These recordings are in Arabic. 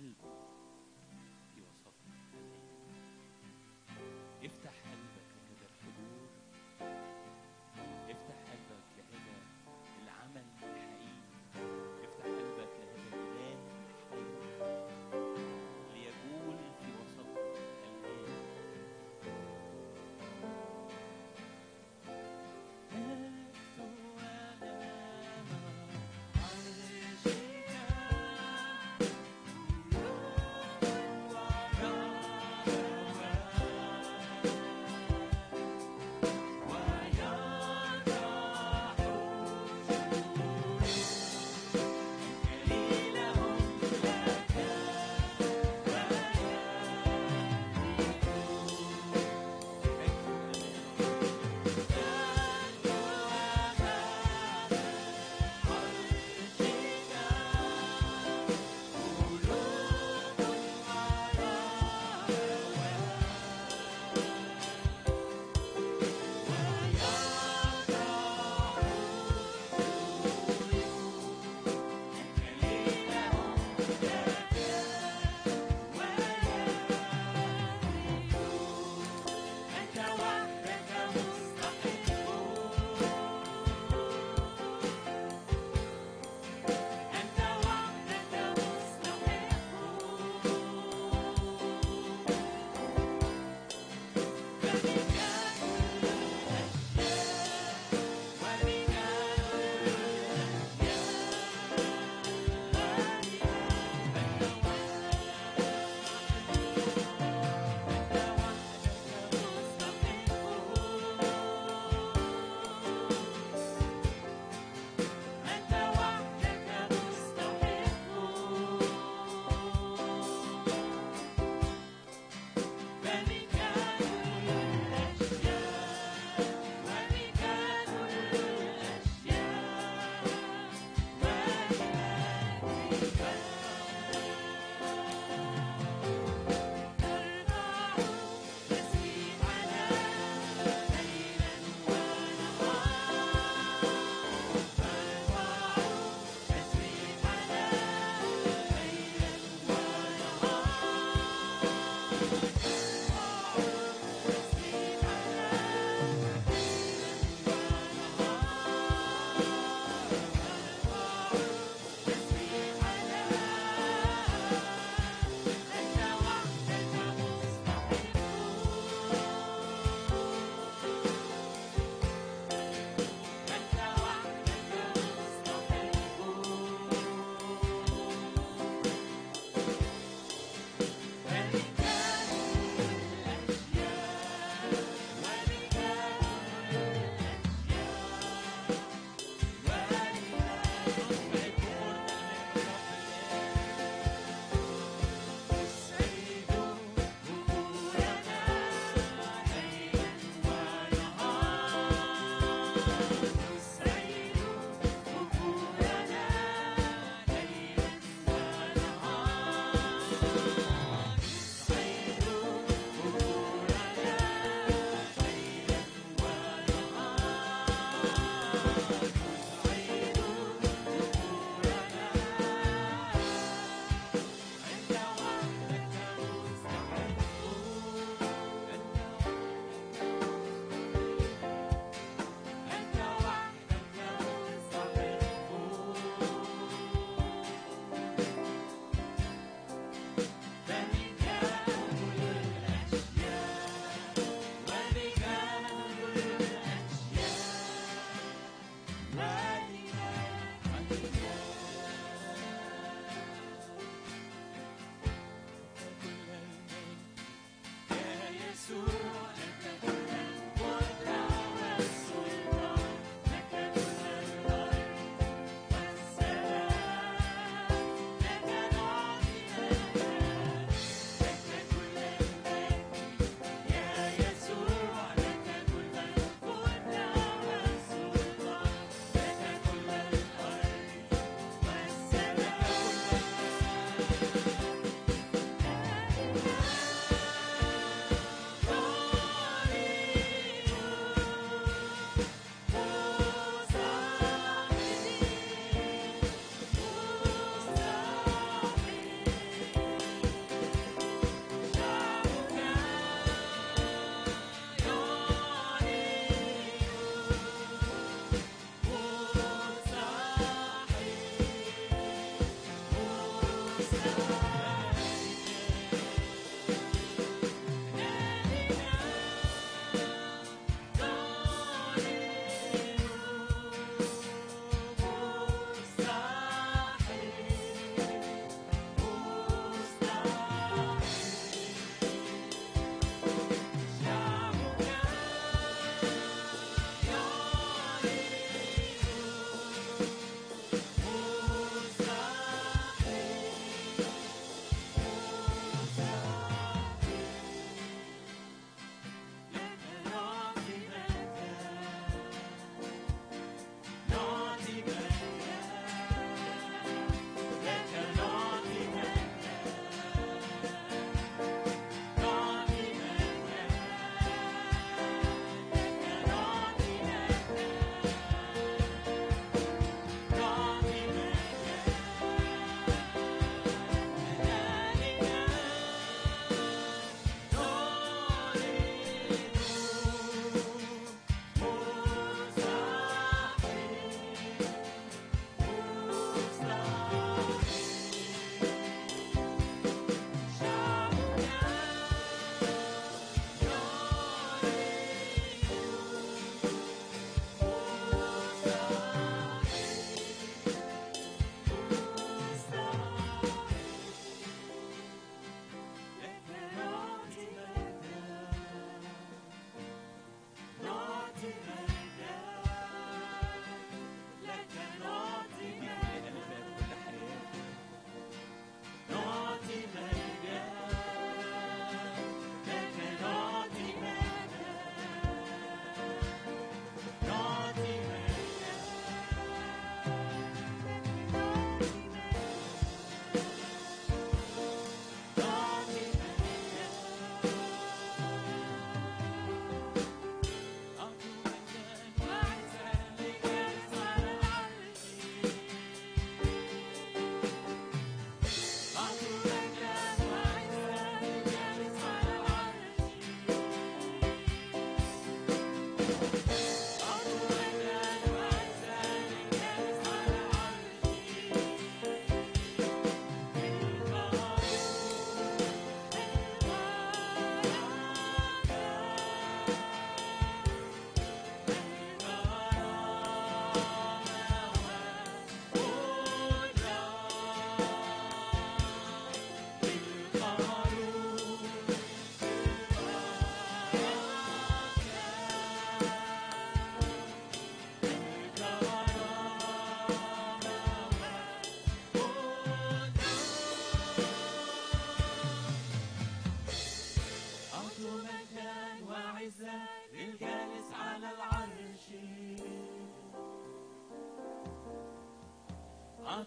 嗯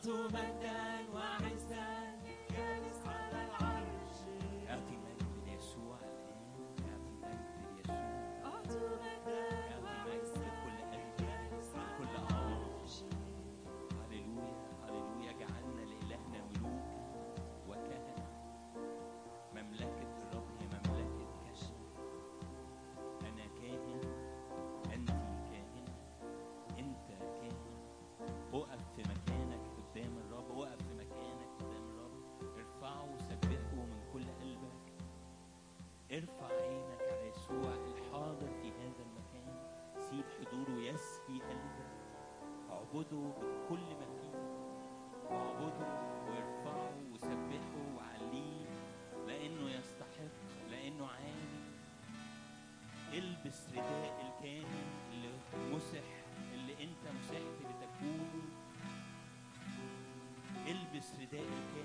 صنعت مجدا اعبدوا بكل ما فيه اعبدوا وارفعوا وسبحوا وعليه لأنه يستحق لأنه عالي البس رداء الكامل اللي مسح اللي أنت مسحت لتكونه البس رداء الكامل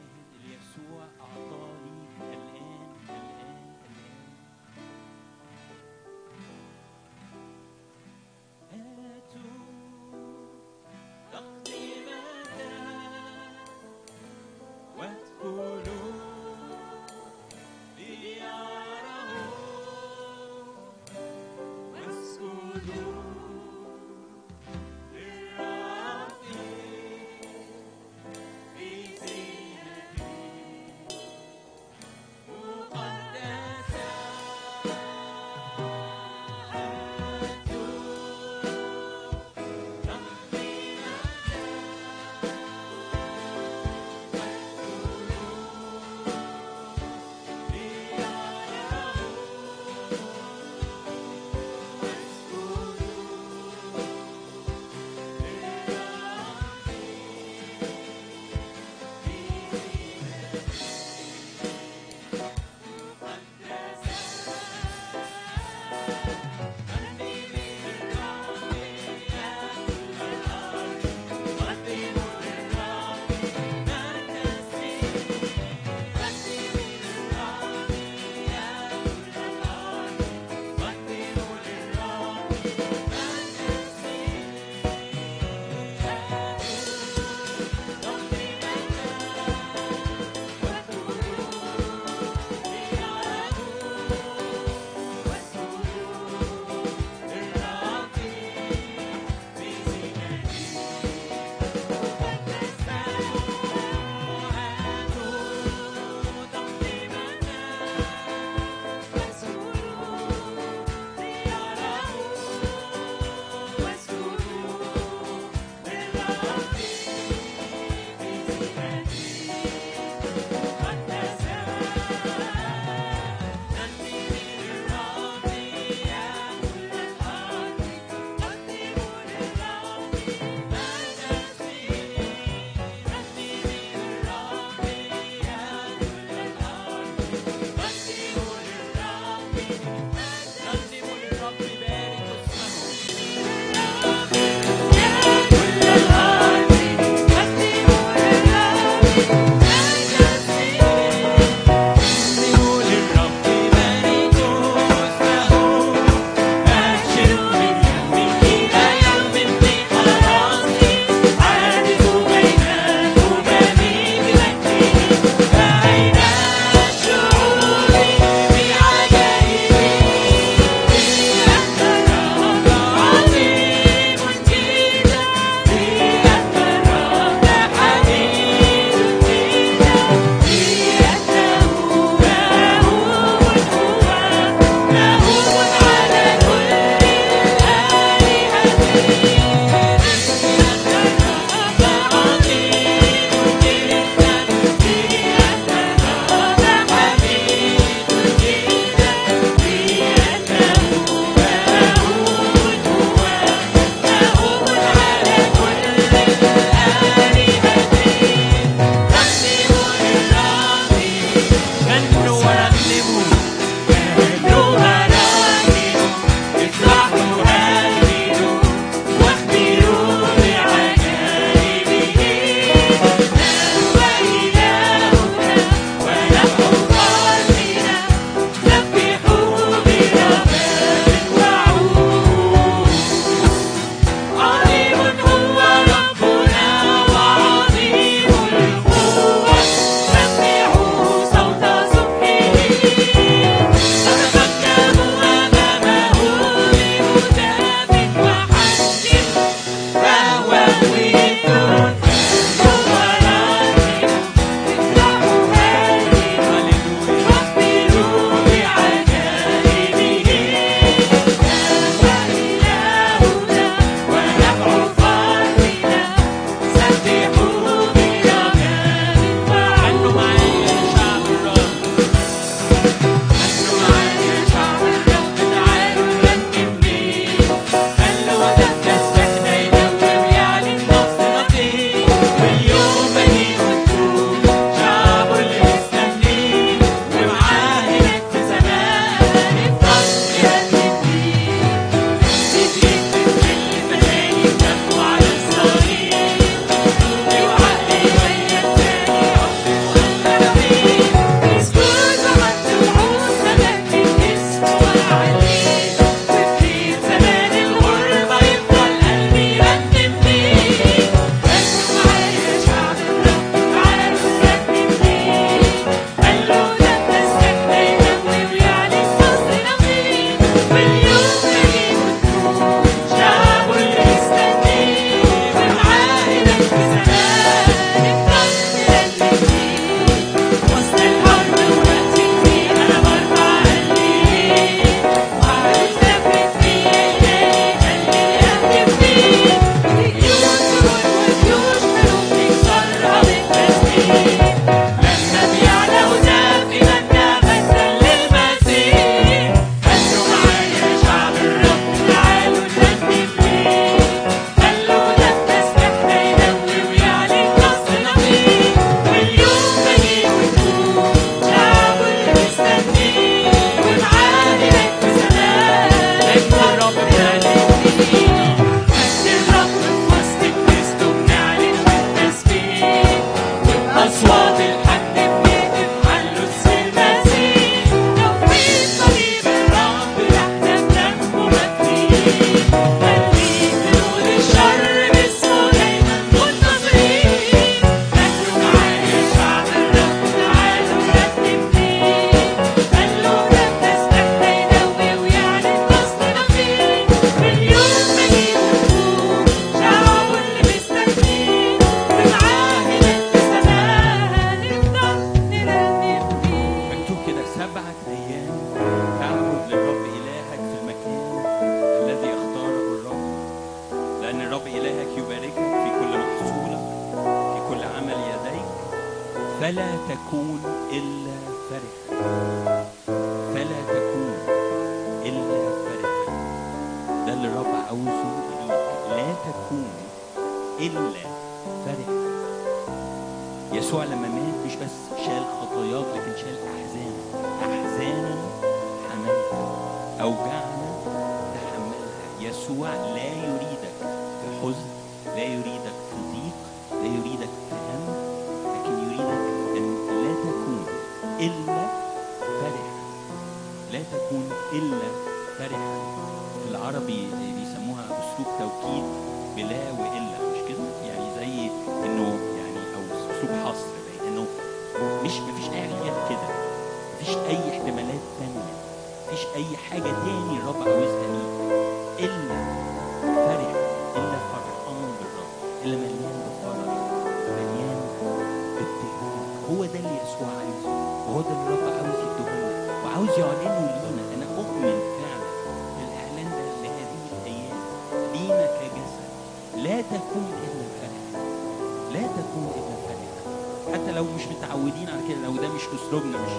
إحنا كده لو ده مش اسلوبنا مش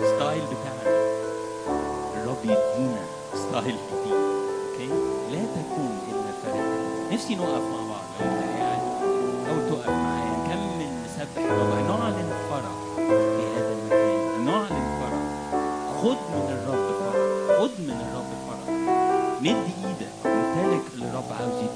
ال style بتاعنا الرب يدينا style جديد okay لا تكون الا فريق نفسي نقف مع بعض لو انت قاعد أو تقف معايا كمل نسبح الرب نعلن فرح في هذا المكان نعلن فرح خد من الرب فرح خد من الرب فرح مد إيدك وامتلك اللي الرب عاوز يديك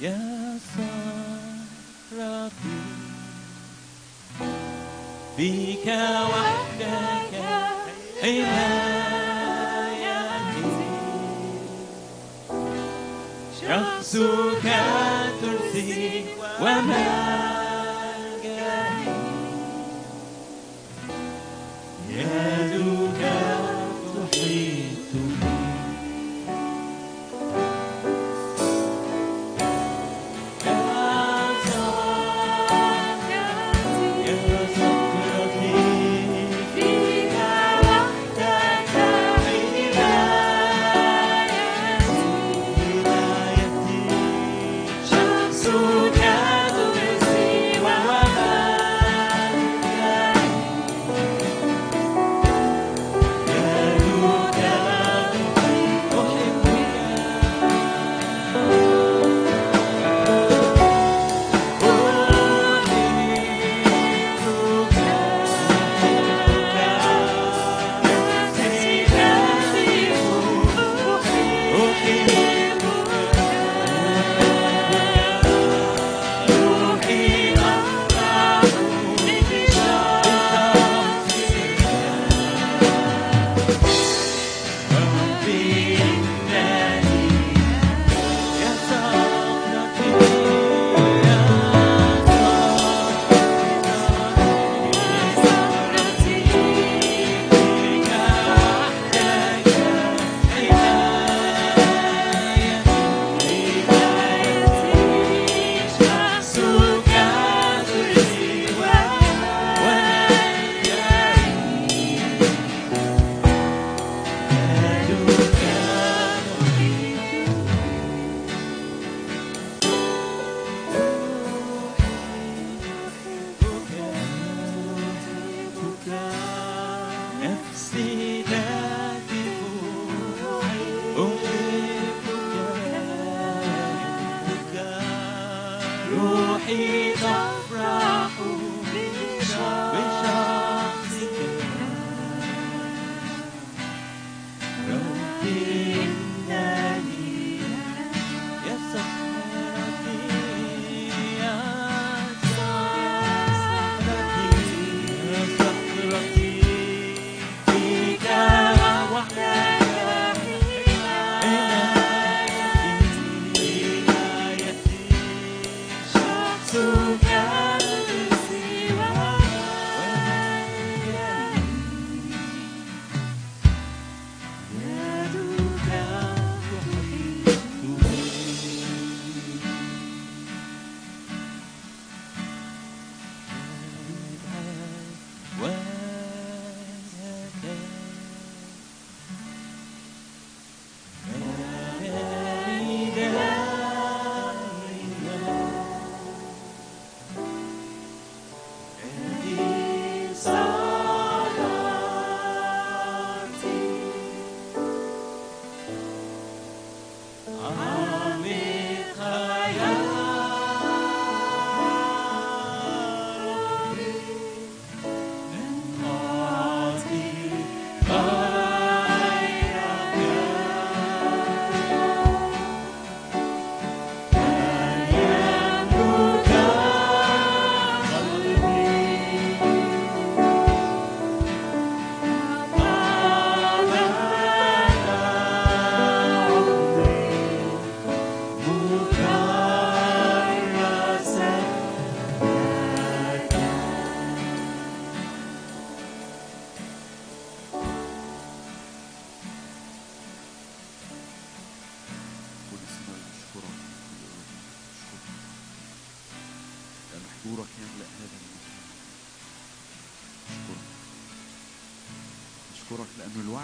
يا صرفي بك وحدك حمايتي. شخصك ترسي وملجئي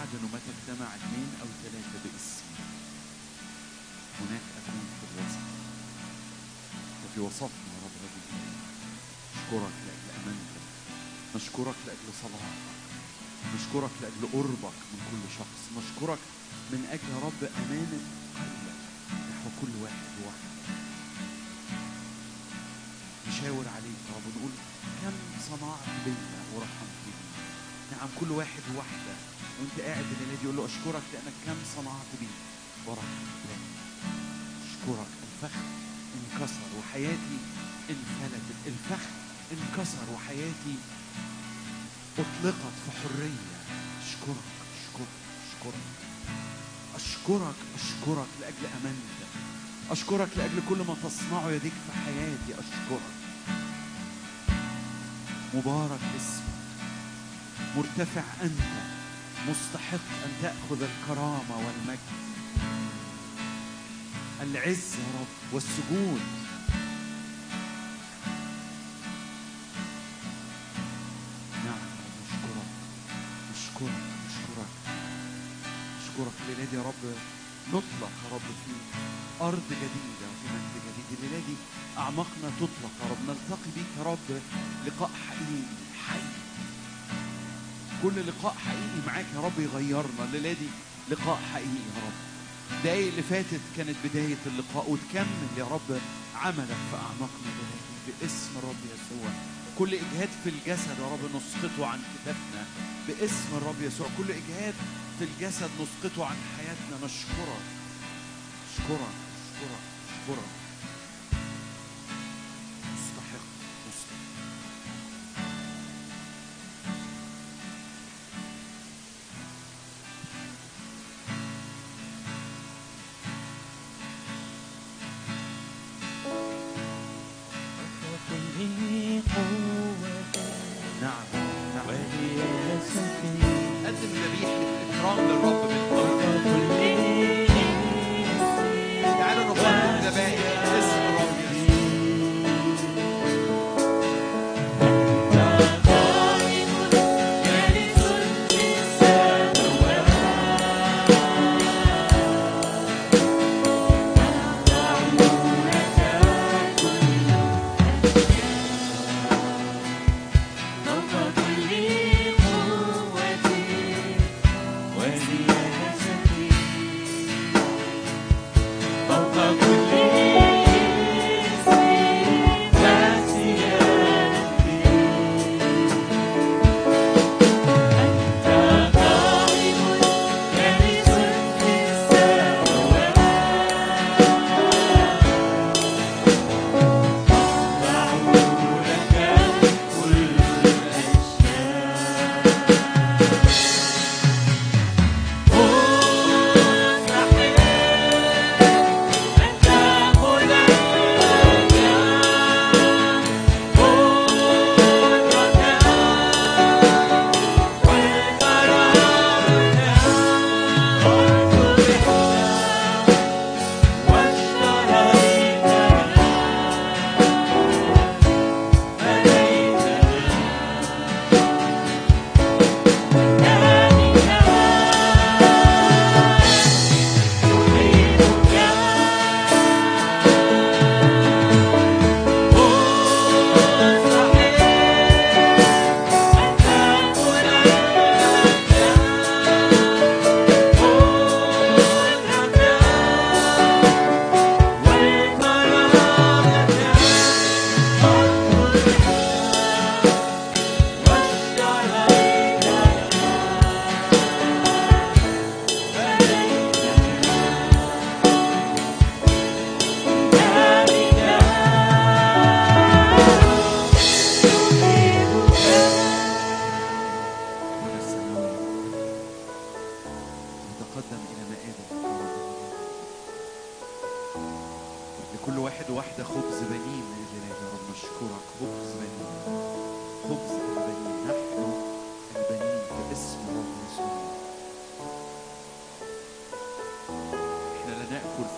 الوعد أنه متى اثنين أو ثلاثة باسمي هناك أكون في الوسط وفي وسطنا يا رب هذه. نشكرك لأجل أمانتك. نشكرك لأجل صلاتك. نشكرك لأجل قربك من كل شخص. نشكرك من أجل يا رب أمانة قلبك نحو كل واحد وواحد نشاور عليك يا رب. نقول كم صنعت بيا ورحمت نعم كل واحد وواحدة وانت قاعد الليلة دي يقول له أشكرك لأنك كم صنعت بي. ورحمت بي أشكرك. الفخ انكسر وحياتي انفلتت. الفخ انكسر وحياتي أطلقت في حرية. أشكرك. أشكرك. أشكرك. أشكرك. أشكرك لأجل أمانتك أشكرك لأجل كل ما تصنعه يديك في حياتي. أشكرك. مبارك اسمك. مرتفع أنت. مستحق أن تأخذ الكرامة والمجد. العز يا رب والسجود. نعم نشكرك نشكرك نشكرك. نشكرك الليلة دي يا رب نطلق يا رب في أرض جديدة وفي مجد جديد. الليلة دي أعماقنا تطلق يا رب. نلتقي بيك يا رب لقاء حقيقي. كل لقاء حقيقي معاك يا رب يغيرنا. الليلة دي لقاء حقيقي يا رب. الدقايق اللي فاتت كانت بداية اللقاء وتكمل يا رب عملك في أعماقنا دلوقتي. باسم الرب يسوع. كل إجهاد في الجسد يا رب نسقطه عن كتافنا باسم الرب يسوع. كل إجهاد في الجسد نسقطه عن حياتنا. نشكرك. نشكرك. نشكرك. نشكرك.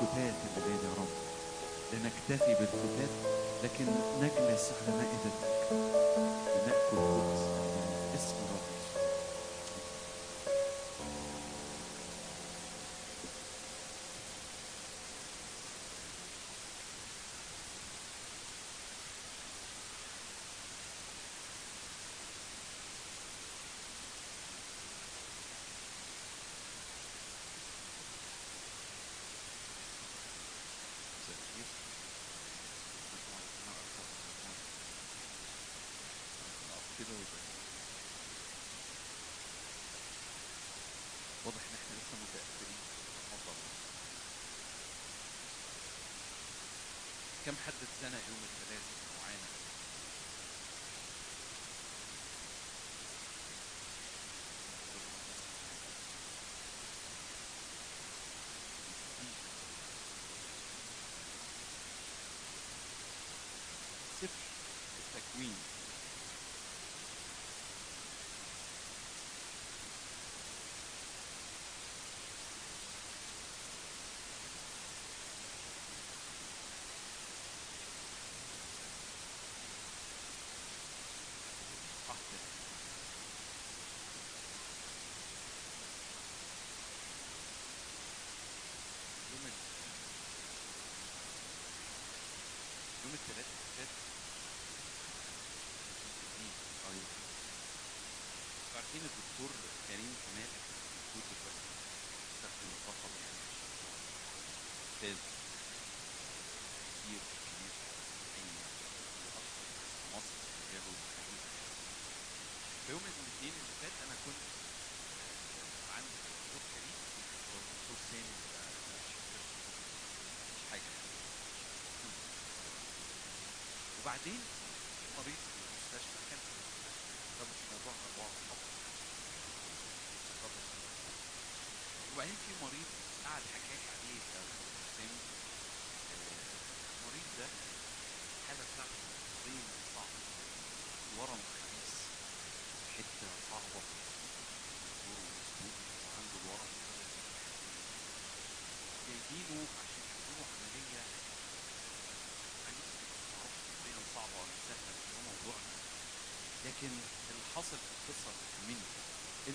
الفتات اللي يا رب. لنكتفي بالفتات لكن نجلس على مائدتك. لنأكل خبز اسمك حد اتزنق يوم الثلاث وعانى سفر التكوين صح كده. يوم ال... يوم الثلاث اللي فات الاثنين أيوه أنتوا عارفين الدكتور كريم كمال موجود دلوقتي استخدم الرقم يعني ممتاز كتير كبير عيني أكثر في مصر في مجاله الحديث في يوم الاثنين اللي فات أنا كنت آه، عند الدكتور كريم والدكتور سامي آه، مش فاكر مش حاجة يعني وبعدين مريض في المستشفى كان في المستشفى ده مش موضوع اتفضل. وبعدين في مريض قعد حكى لي عليه يا دكتور سامي آه، المريض ده الحالة بتاعته نفسيا صعبة ورم خبيث حتة صعبة في الدكتور ومسدود وعنده الورم جايبينه عشان يعملوا عملية عنيفة معرفش نفسيا صعبة ولا سهلة مش ده موضوعنا لكن اللي حصل في القصة مني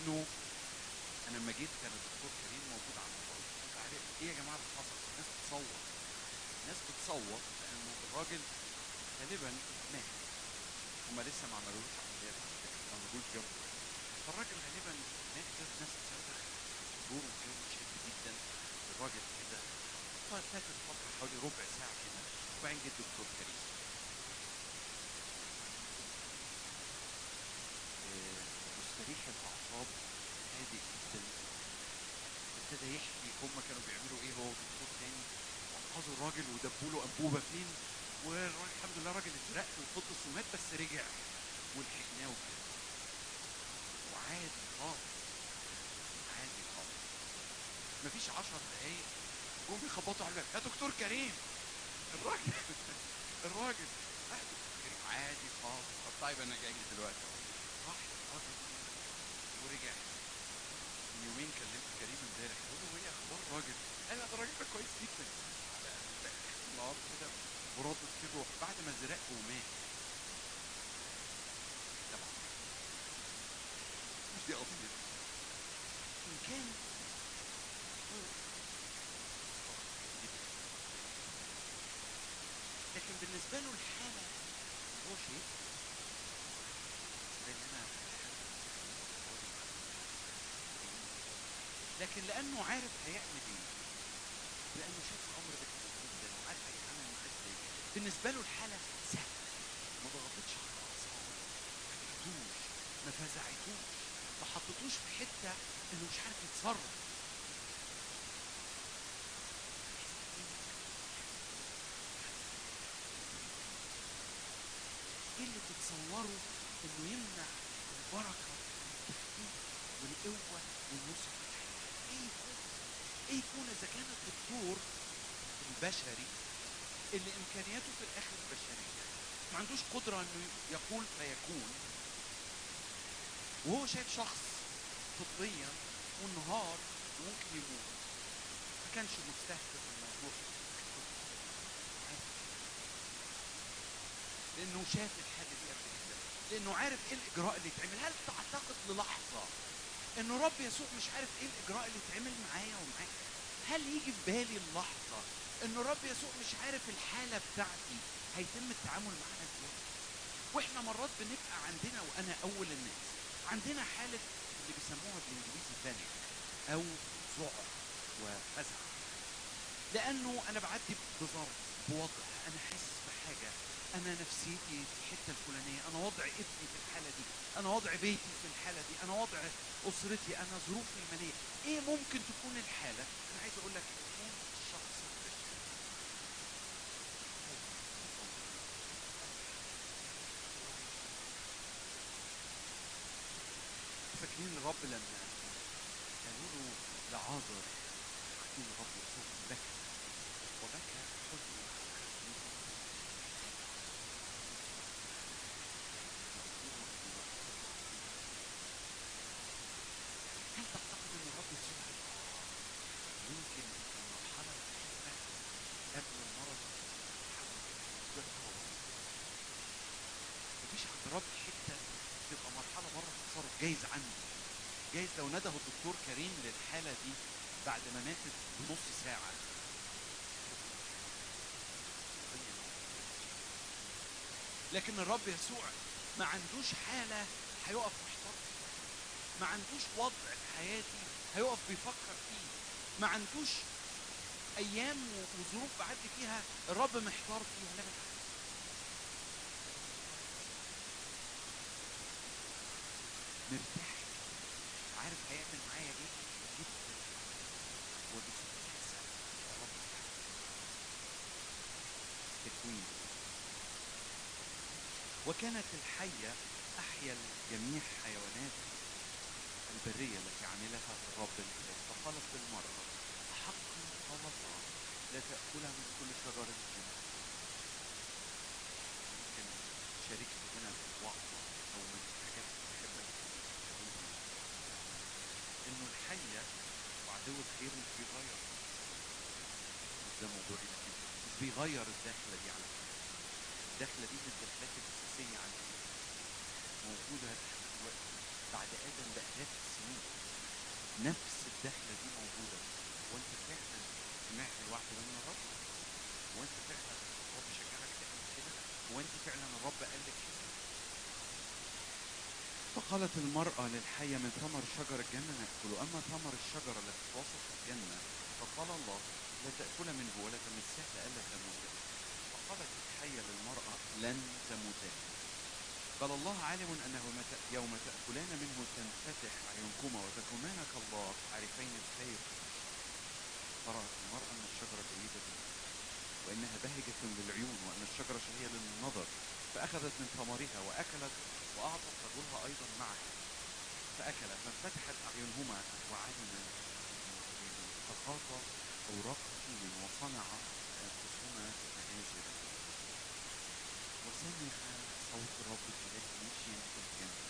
انه أنا لما جيت كان الدكتور كريم موجود على الموبايل انت عارف إيه يا جماعة اللي حصل؟ الناس بتصوت. الناس بتصوت لأنه الراجل غالبا مات. هما لسه ما عملوش عمليات على فكره ما عملوش جنبه فالراجل غالبا مات كده الناس تصرخ دور الجو شد جدا. الراجل كده. فاتت فتره حوالي ربع ساعة كده. وبعدين جه الدكتور كريم آه، مستريح الاعصاب هادئ جدا ابتدى يحكي هم كانوا بيعملوا إيه هو دكتور تاني. وانقذوا الراجل ودبوا له أنبوبة فين؟ والراجل الحمد لله الراجل اترق وفطس ومات بس رجع ولحقناه وكده. وعادي خالص. عادي خالص. مفيش عشر دقايق. جم بيخبطوا على الباب. يا دكتور كريم! الراجل الراجل. "آه، دكتور كريم عادي خالص. طب طيب أنا جاي دلوقتي. راح الراجل ورجع. من يومين كلمت كريم امبارح. بقول له إيه أخبار الراجل؟ قال ده الراجل ده كويس جدا. على كده وردت كده روح بعد ما زرق ومات طبعا. مش دي قضية إن كان. لكن بالنسبة له الحالة هو شيء زي ما أنا لكن لأنه عارف هيعمل إيه. لأنه شاف الأمر ده كتير جدا وعارف هيتعامل معاه إزاي. بالنسبة له الحالة سهلة. ما ضغطتش على أعصابه. ما جبتوش ما فزعتوش ما حطتوش في حتة إنه مش عارف يتصرف. إيه اللي تتصوره إنه يمنع البركة والتحقيق والقوة والنصر إيه يكون إذا كان الدكتور البشري اللي إمكانياته في الآخر بشرية ما عندوش قدرة إنه يقول فيكون وهو شايف شخص طبيا وانهار وممكن يموت ما كانش مستهدف الموضوع. لأنه شاف الحاجة دي قبل كده لأنه عارف إيه الإجراء اللي يتعمل هل تعتقد للحظة إنه رب يسوع مش عارف إيه الإجراء اللي يتعمل معايا ومعاك هل يجي في بالي اللحظة إن رب يسوع مش عارف الحالة بتاعتي هيتم التعامل معاها إزاي؟ وإحنا مرات بنبقى عندنا وأنا أول الناس عندنا حالة اللي بيسموها بالإنجليزي بانيك أو ذعر وفزع. لأنه أنا بعدي بظرف بوضع أنا حاسس أنا نفسيتي في الحتة الفلانية أنا وضع ابني في الحالة دي أنا وضع بيتي في الحالة دي أنا وضع أسرتي أنا ظروفي المالية. إيه ممكن تكون الحالة؟ أنا عايز أقول لك كان الشخص فاكرين الرب لما قالوا له لعازر فاكرين الرب يسوع بكى وبكى حزن هل تعتقد ان الرب يسوع يمكن المرحله الاخيره قبل المرض تتحول الرب حتة تبقى مرحلة بره التصرف جايز عنده جايز لو نده الدكتور كريم للحالة دي بعد ما ماتت بنص ساعة. لكن الرب يسوع ما عندوش حالة هيقف محتار ما عندوش وضع في حياتي هيقف بيفكر فيه ما عندوش أيام وظروف بعدي فيها الرب محتار فيها. لا بالعكس مرتاح عارف هيعمل معايا إيه؟ جدا وباستحسان الرب تكوين وكانت الحية أحيا الجميع حيوانات البرية التي عملها الرب الإله. فقالت للمرأة حقا الله لا تأكلها من كل شجر الجنة يمكن شاركت هنا وعظة أو من الحاجات اللي بحب أقولها الحية وعدو الخير مش بيغير. ده موضوعي لكن مش بيغير الدخلة دي على فكرة. الدخلة دي من الدخلات الأساسية عندي. موجودة دلوقتي. بعد آدم بآلاف السنين نفس الدخلة دي موجودة. وأنت فعلا سمعت الوعد ده من الرب؟ وأنت فعلا الرب شجعك تعمل كده؟ وأنت فعلا الرب قال لك كده فقالت المرأة للحية من ثمر شجر الجنة نأكل أما ثمر الشجرة التي في وسط الجنة فقال الله لا تأكل منه ولا تمسه لئلا تموتا فقالت الحية للمرأة لن تموتا بل الله عالم أنه يوم تأكلان منه تنفتح أعينكما وتكونان كالله عارفين الخير. فرأت المرأة أن الشجرة جيدة وإنها بهجة للعيون وأن الشجرة شهية للنظر. فأخذت من ثمرها وأكلت وأعطت رجلها أيضا معها فأكل فانفتحت أعينهما وعلما فخاط أوراق التين وصنع لأنفسهما منازلا وسمع صوت الرب الإله ماشيا في الجنة.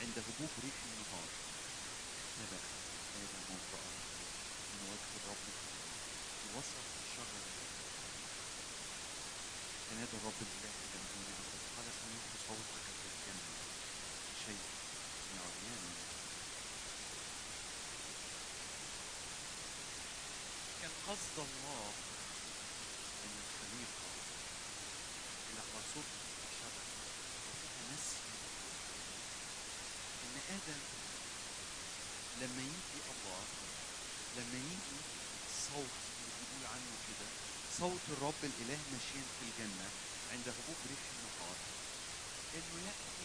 عند هبوب ريح النهار. نبأ آدم وامرأة من وجه الرب. في وسط الشجرة فنادى الرب الإله أين أنت قال سمعت صوتك في الجنة شيء من عريان كان قصد الله إن الخليقة اللي على صوت الشبك وفيها نسل إن آدم لما يجي الله لما يجي صوت اللي بيقول عنه كده صوت الرب الإله ماشيا في الجنة عند هبوب ريح النهار إنه يأتي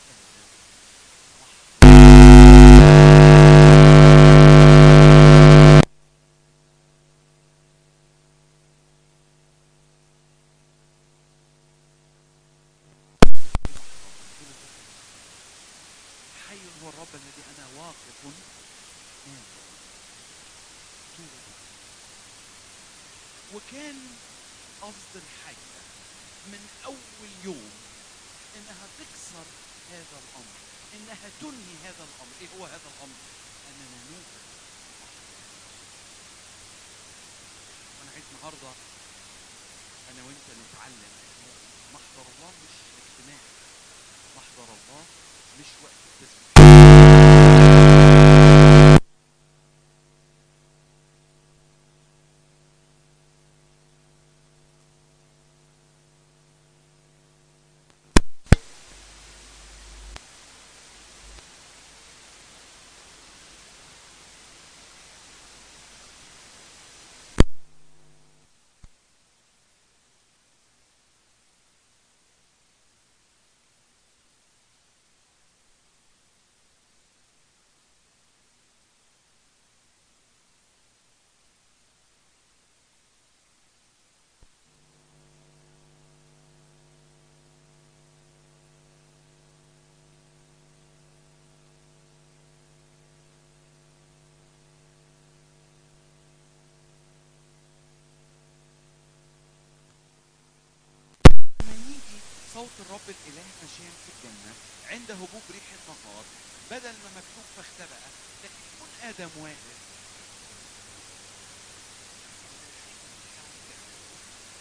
صوت الرب الاله ماشيا في الجنة عند هبوب ريح النهار بدل ما مكتوب فاختبأ لكن آدم واقف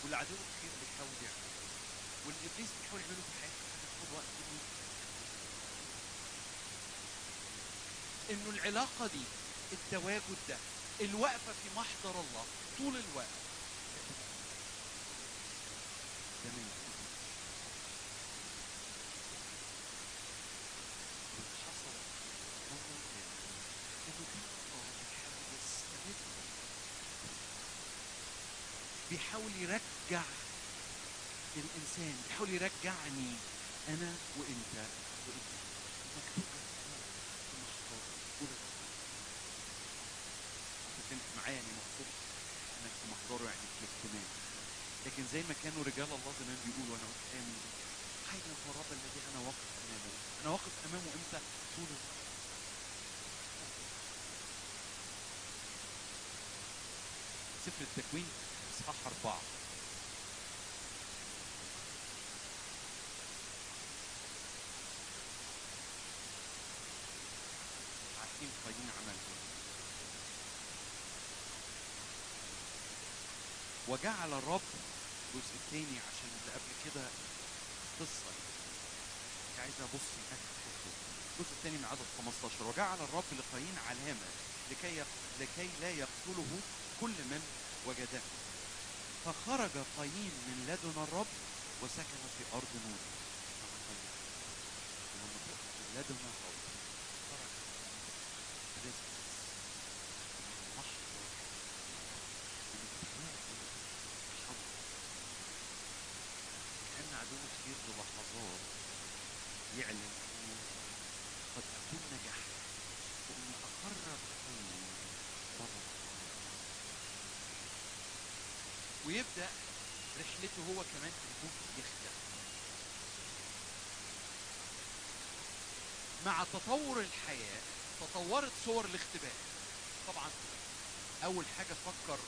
والعدو الخير بيحاول يعمله والإبليس بيحاول يعمله في حياتك هتاخد وقت إنه العلاقة دي التواجد ده الوقفة في محضر الله طول الوقت ده ما ينفعش. اللي حصل مرة تانية انه في الله بيحاول يستمد بيحاول يرجع الإنسان بيحاول يرجعني أنا وإنت وإنت. طول الوقت. انت فهمت معايا يعني مقصود إنك في محضره يعني في الاجتماع. لكن زي ما كانوا رجال الله زمان بيقولوا أنا قلت إيه من حي هو الرب الذي أنا واقف امامه أنا واقف امامه إمتى طول الوقت. سفر التكوين اصحاح اربعه عارفين قايين عمل إيه وجعل الرب الجزء الثاني عشان اللي قبل كده قصة. مش عايز أبص هناك. الجزء الثاني من عدد 15 وجعل الرب لقايين علامة لكي لكي لا يقتله كل من وجده فخرج قايين من لدن الرب وسكن في أرض نور. لما من لدن الرب خرج محضر كأن عدو كتير للحظات يعلن انه قد اكون نجحت واني اقرر اني بره ويبدا رحلته هو كمان في يخدع مع تطور الحياة تطورت صور الاختباء. طبعا أول حاجة فكر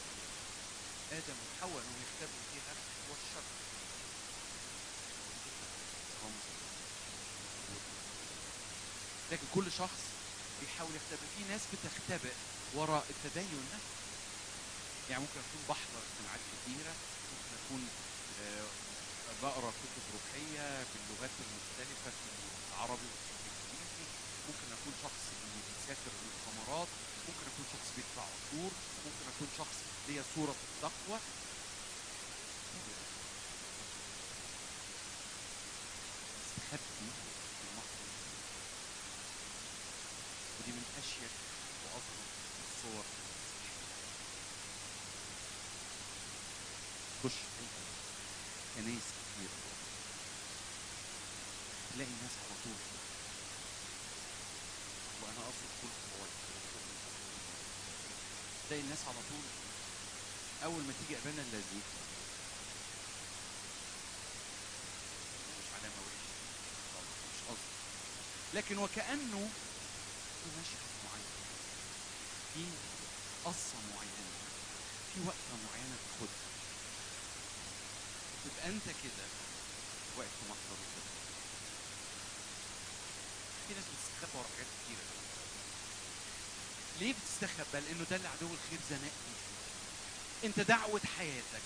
آدم وحواء إنهم يختبئوا فيها هو الشر. لكن كل شخص بيحاول يختبئ. في ناس بتختبئ وراء التدين نفسه يعني ممكن اكون بحضر اجتماعات كتيره ممكن اكون آه، بقرا كتب روحية باللغات المختلفة في العربي والانجليزي ممكن أكون شخص بيسافر للمؤتمرات ممكن أكون شخص بيدفع عطور ممكن أكون شخص ليا صورة في التقوى. في المحضر. ودي من أشيك وأظهر الصور. خش اي كنايس كتير تلاقي ناس على طول. وأنا اقصد كل الطوائف تلاقي الناس على طول. أول ما تيجي ابانا الذي مش علامة وحشة. مش قصدي لكن وكأنه في مشهد معين. في قصة معينة. في وقفة معينة تاخدها. تبقى أنت كده واقف في محضر كده في ناس بتستخبى ورا حاجات كتيرة. ليه بتستخبى؟ لأنه ده اللي عدو الخير زنقني. أنت دعوة حياتك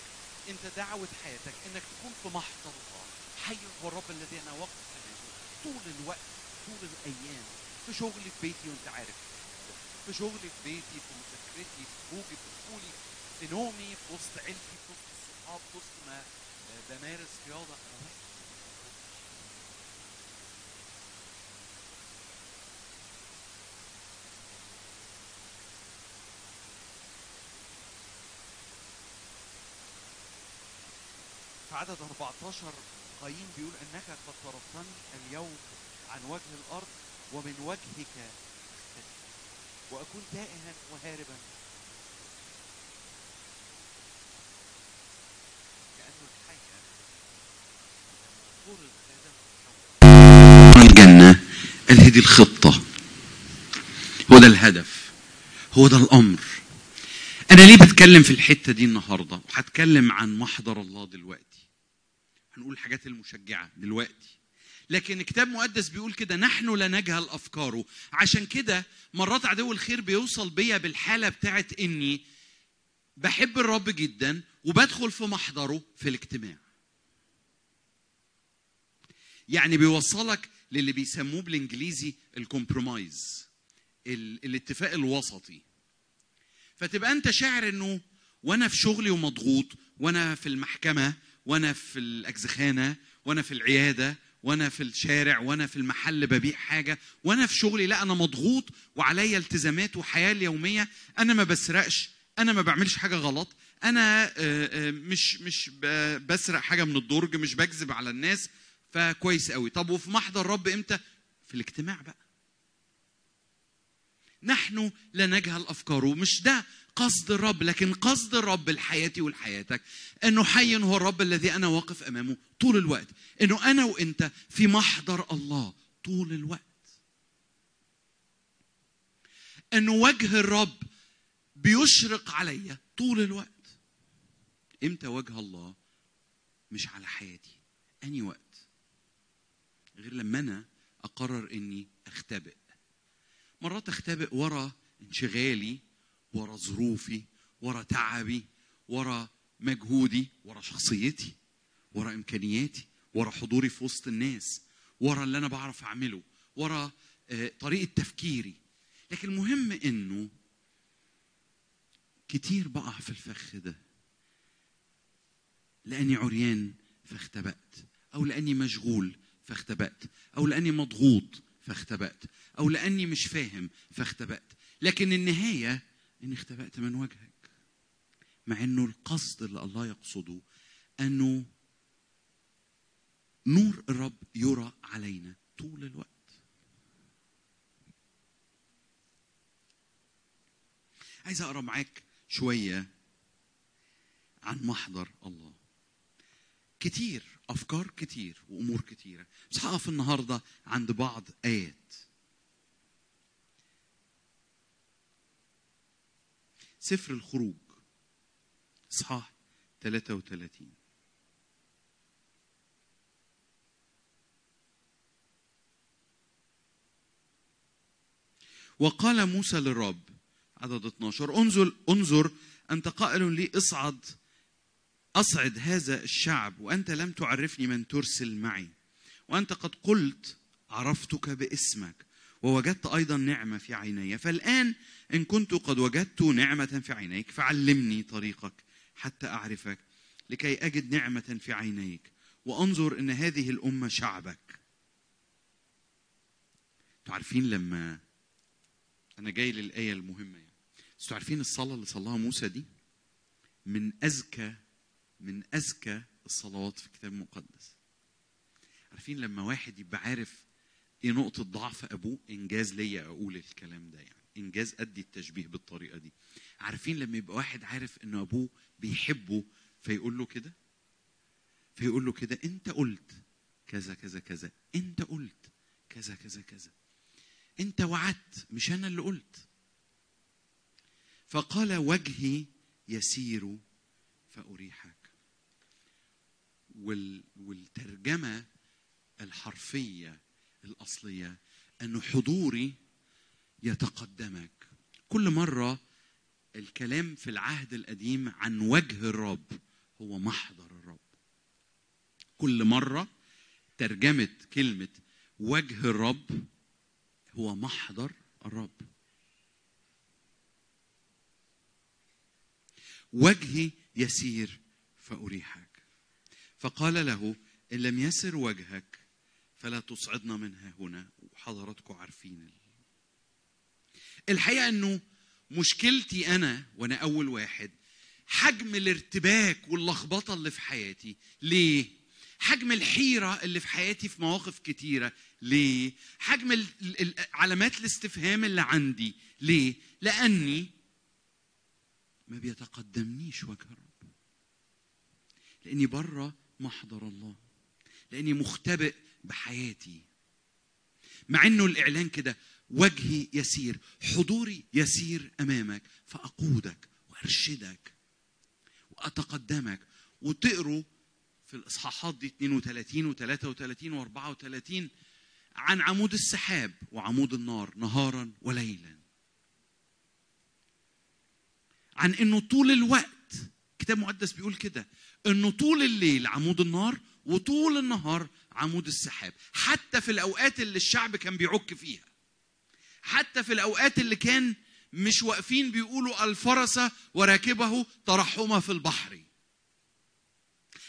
أنت دعوة حياتك إنك تكون في محضر الله. حي هو الرب الذي أنا واقف امامه طول الوقت طول الأيام. في شغلي في بيتي وأنت عارف. في شغلي في بيتي في مذاكرتي في خروجي في دخولي في نومي في وسط عيلتي في وسط الصحاب في وسط ما بمارس رياضه أنا في عدد 14 قايين بيقول إنك قد طردتني اليوم عن وجه الأرض ومن وجهك. وأكون تائها وهاربا. الجنة قال هي دي الخطة. هو ده الهدف. هو ده الأمر. أنا ليه بتكلم في الحتة دي النهاردة؟ وهتكلم عن محضر الله دلوقتي. هنقول الحاجات المشجعة دلوقتي. لكن الكتاب المقدس بيقول كده نحن لا نجهل أفكاره. عشان كده مرات عدو الخير بيوصل بيا بالحالة بتاعت إني بحب الرب جدا وبدخل في محضره في الاجتماع. يعني بيوصلك للي بيسموه بالإنجليزي الكومبرومايز ال- الاتفاق الوسطي. فتبقى أنت شاعر إنه وأنا في شغلي ومضغوط وأنا في المحكمة وأنا في الأجزخانة وأنا في العيادة وأنا في الشارع وأنا في المحل ببيع حاجة وأنا في شغلي لا أنا مضغوط وعليا التزامات وحياة اليومية أنا ما بسرقش أنا ما بعملش حاجة غلط أنا آه، آه، مش مش بسرق حاجة من الدرج مش بكذب على الناس فكويس قوي. طب وفي محضر رب إمتى؟ في الاجتماع بقى. نحن لا نجهل أفكاره. مش ده قصد الرب لكن قصد الرب لحياتي ولحياتك أنه حي هو الرب الذي أنا واقف أمامه طول الوقت. أنه أنا وإنت في محضر الله طول الوقت. أنه وجه الرب بيشرق عليا طول الوقت. إمتى وجه الله؟ مش على حياتي. اني وقت غير لما أنا أقرر إني أختبئ. مرات أختبئ ورا انشغالي ورا ظروفي ورا تعبي ورا مجهودي ورا شخصيتي ورا إمكانياتي ورا حضوري في وسط الناس ورا اللي أنا بعرف أعمله ورا آه، طريقة تفكيري. لكن المهم إنه كتير بقع في الفخ ده. لأني عريان فاختبأت أو لأني مشغول فاختبأت. أو لأني مضغوط فاختبأت. أو لأني مش فاهم فاختبأت. لكن النهاية اني اختبأت من وجهك. مع إنه القصد اللي الله يقصده أنه نور الرب يرى علينا طول الوقت. عايز أقرأ معاك شوية عن محضر الله. كتير أفكار كتير وأمور كتيرة. بس هقف النهارده عند بعض آيات. سفر الخروج إصحاح 33 وقال موسى للرب عدد 12 انظر انظر أنت قائل لي اصعد أصعد هذا الشعب وأنت لم تعرفني من ترسل معي. وأنت قد قلت عرفتك باسمك ووجدت أيضا نعمة في عيني. فالآن إن كنت قد وجدت نعمة في عينيك فعلمني طريقك حتى أعرفك لكي أجد نعمة في عينيك. وأنظر إن هذه الأمة شعبك. أنتوا عارفين لما أنا جاي للآية المهمة يعني. عارفين الصلاة اللي صلاها موسى دي؟ من اذكى من اذكى الصلوات في الكتاب المقدس. عارفين لما واحد يبقى عارف إيه نقطة ضعف أبوه؟ إنجاز ليا أقول الكلام ده يعني. إنجاز أدي التشبيه بالطريقة دي. عارفين لما يبقى واحد عارف إن أبوه بيحبه فيقول له كده؟ فيقول له كده أنت قلت كذا كذا كذا. أنت قلت كذا كذا كذا. أنت وعدت مش أنا اللي قلت. فقال وجهي يسير وال والترجمة الحرفية الأصلية انه حضوري يتقدمك. كل مرة الكلام في العهد القديم عن وجه الرب هو محضر الرب. كل مرة ترجمة كلمة وجه الرب هو محضر الرب. وجهي يسير فأريحك. فقال له إن لم يسر وجهك فلا تصعدنا منها هنا وحضراتكم عارفين ال- الحقيقة أنه مشكلتي أنا وأنا أول واحد حجم الارتباك واللخبطة اللي في حياتي ليه؟ حجم الحيرة اللي في حياتي في مواقف كتيرة ليه؟ حجم علامات الاستفهام اللي عندي ليه؟ لأني ما بيتقدمنيش وجه الرب لأني بره محضر الله. لأني مختبئ بحياتي. مع إنه الإعلان كده وجهي يسير حضوري يسير أمامك فأقودك وأرشدك وأتقدمك. وتقروا في الإصحاحات دي 32 و33 و34 عن عمود السحاب وعمود النار نهارا وليلا. عن إنه طول الوقت كتاب مقدس بيقول كده انه طول الليل عمود النار وطول النهار عمود السحاب. حتى في الأوقات اللي الشعب كان بيعك فيها. حتى في الأوقات اللي كان مش واقفين بيقولوا الفرس وراكبه ترحما في البحر.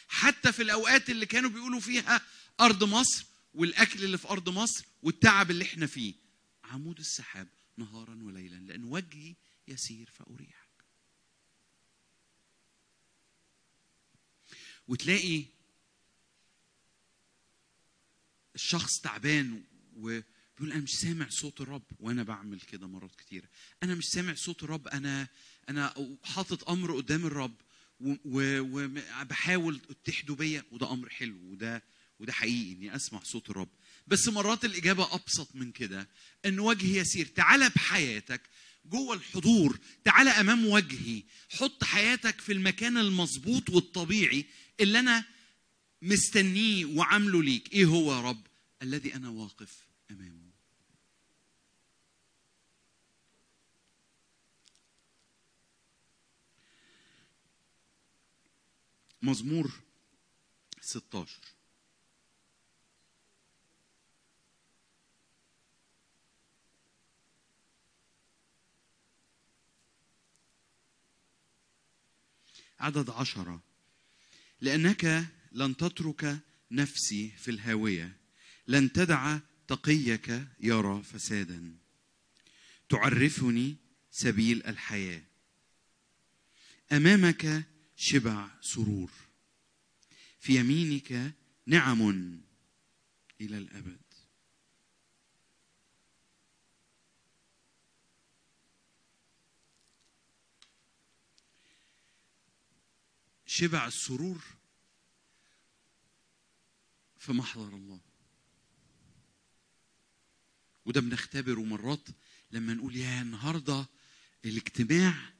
حتى في الأوقات اللي كانوا بيقولوا فيها أرض مصر والأكل اللي في أرض مصر والتعب اللي إحنا فيه. عمود السحاب نهارا وليلا لأن وجهي يسير فاريحك وتلاقي الشخص تعبان وبيقول أنا مش سامع صوت الرب وأنا بعمل كده مرات كتيره أنا مش سامع صوت الرب أنا أنا حاطط أمر قدام الرب وبحاول اتحدوا بيا وده أمر حلو وده وده حقيقي إني أسمع صوت الرب. بس مرات الإجابة أبسط من كده إن وجهي يسير. تعالى بحياتك جوه الحضور تعالى أمام وجهي. حط حياتك في المكان المظبوط والطبيعي اللي أنا مستنيه وعامله ليك. إيه هو يا رب؟ الذي أنا واقف أمامه. مزمور 16 عدد عشرة. لأنك لن تترك نفسي في الهاوية. لن تدع تقيك يرى فسادا. تعرفني سبيل الحياة. أمامك شبع سرور. في يمينك نعم إلى الأبد. شبع السرور في محضر الله. وده بنختبره مرات لما نقول يا النهارده الاجتماع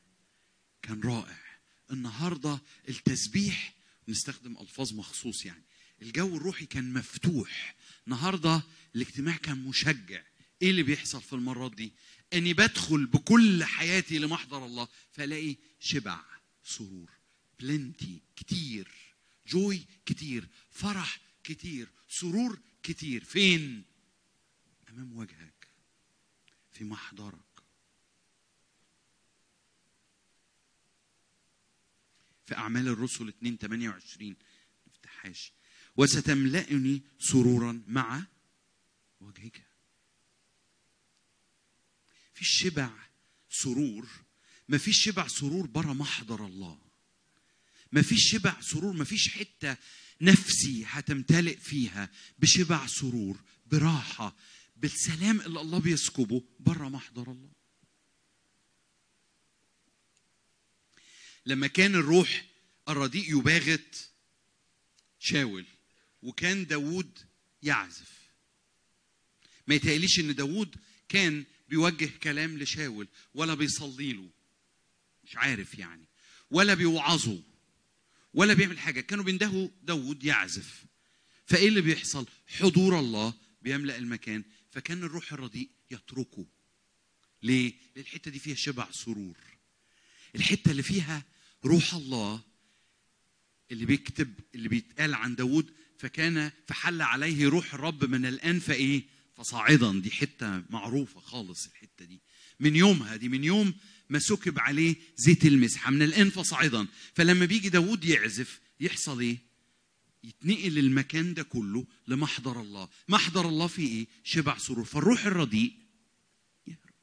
كان رائع النهارده التسبيح نستخدم ألفاظ مخصوص يعني الجو الروحي كان مفتوح النهارده الاجتماع كان مشجع. إيه اللي بيحصل في المرات دي؟ إني بدخل بكل حياتي لمحضر الله فألاقي شبع سرور. بلنتي كتير. جوي كتير. فرح كتير. سرور كتير. فين؟ أمام وجهك. في محضرك. في أعمال الرسل 2 28 نفتحهاش وستملأني سرورا مع وجهك. في شبع سرور. ما فيش شبع سرور بره محضر الله. ما فيش شبع سرور ما فيش حتة نفسي هتمتلئ فيها بشبع سرور براحة بالسلام اللي الله بيسكبه بره محضر الله. لما كان الروح الرديء يباغت شاول وكان داوود يعزف. ما يتهيأليش إن داوود كان بيوجه كلام لشاول ولا بيصلي له مش عارف يعني ولا بيوعظه. ولا بيعمل حاجة. كانوا بيندهوا داوود يعزف. فإيه اللي بيحصل؟ حضور الله بيملأ المكان فكان الروح الرديء يتركه. ليه؟ الحتة دي فيها شبع سرور. الحتة اللي فيها روح الله اللي بيكتب اللي بيتقال عن داوود فكان فحل عليه روح الرب من الآن فإيه؟ فصاعدا. دي حتة معروفة خالص الحتة دي. من يومها دي من يوم ما سكب عليه زيت المسحه من الان فصاعدا فلما بيجي داوود يعزف يحصل إيه؟ يتنقل المكان ده كله لمحضر الله. محضر الله فيه إيه؟ شبع سرور. فالروح الرديء يهرب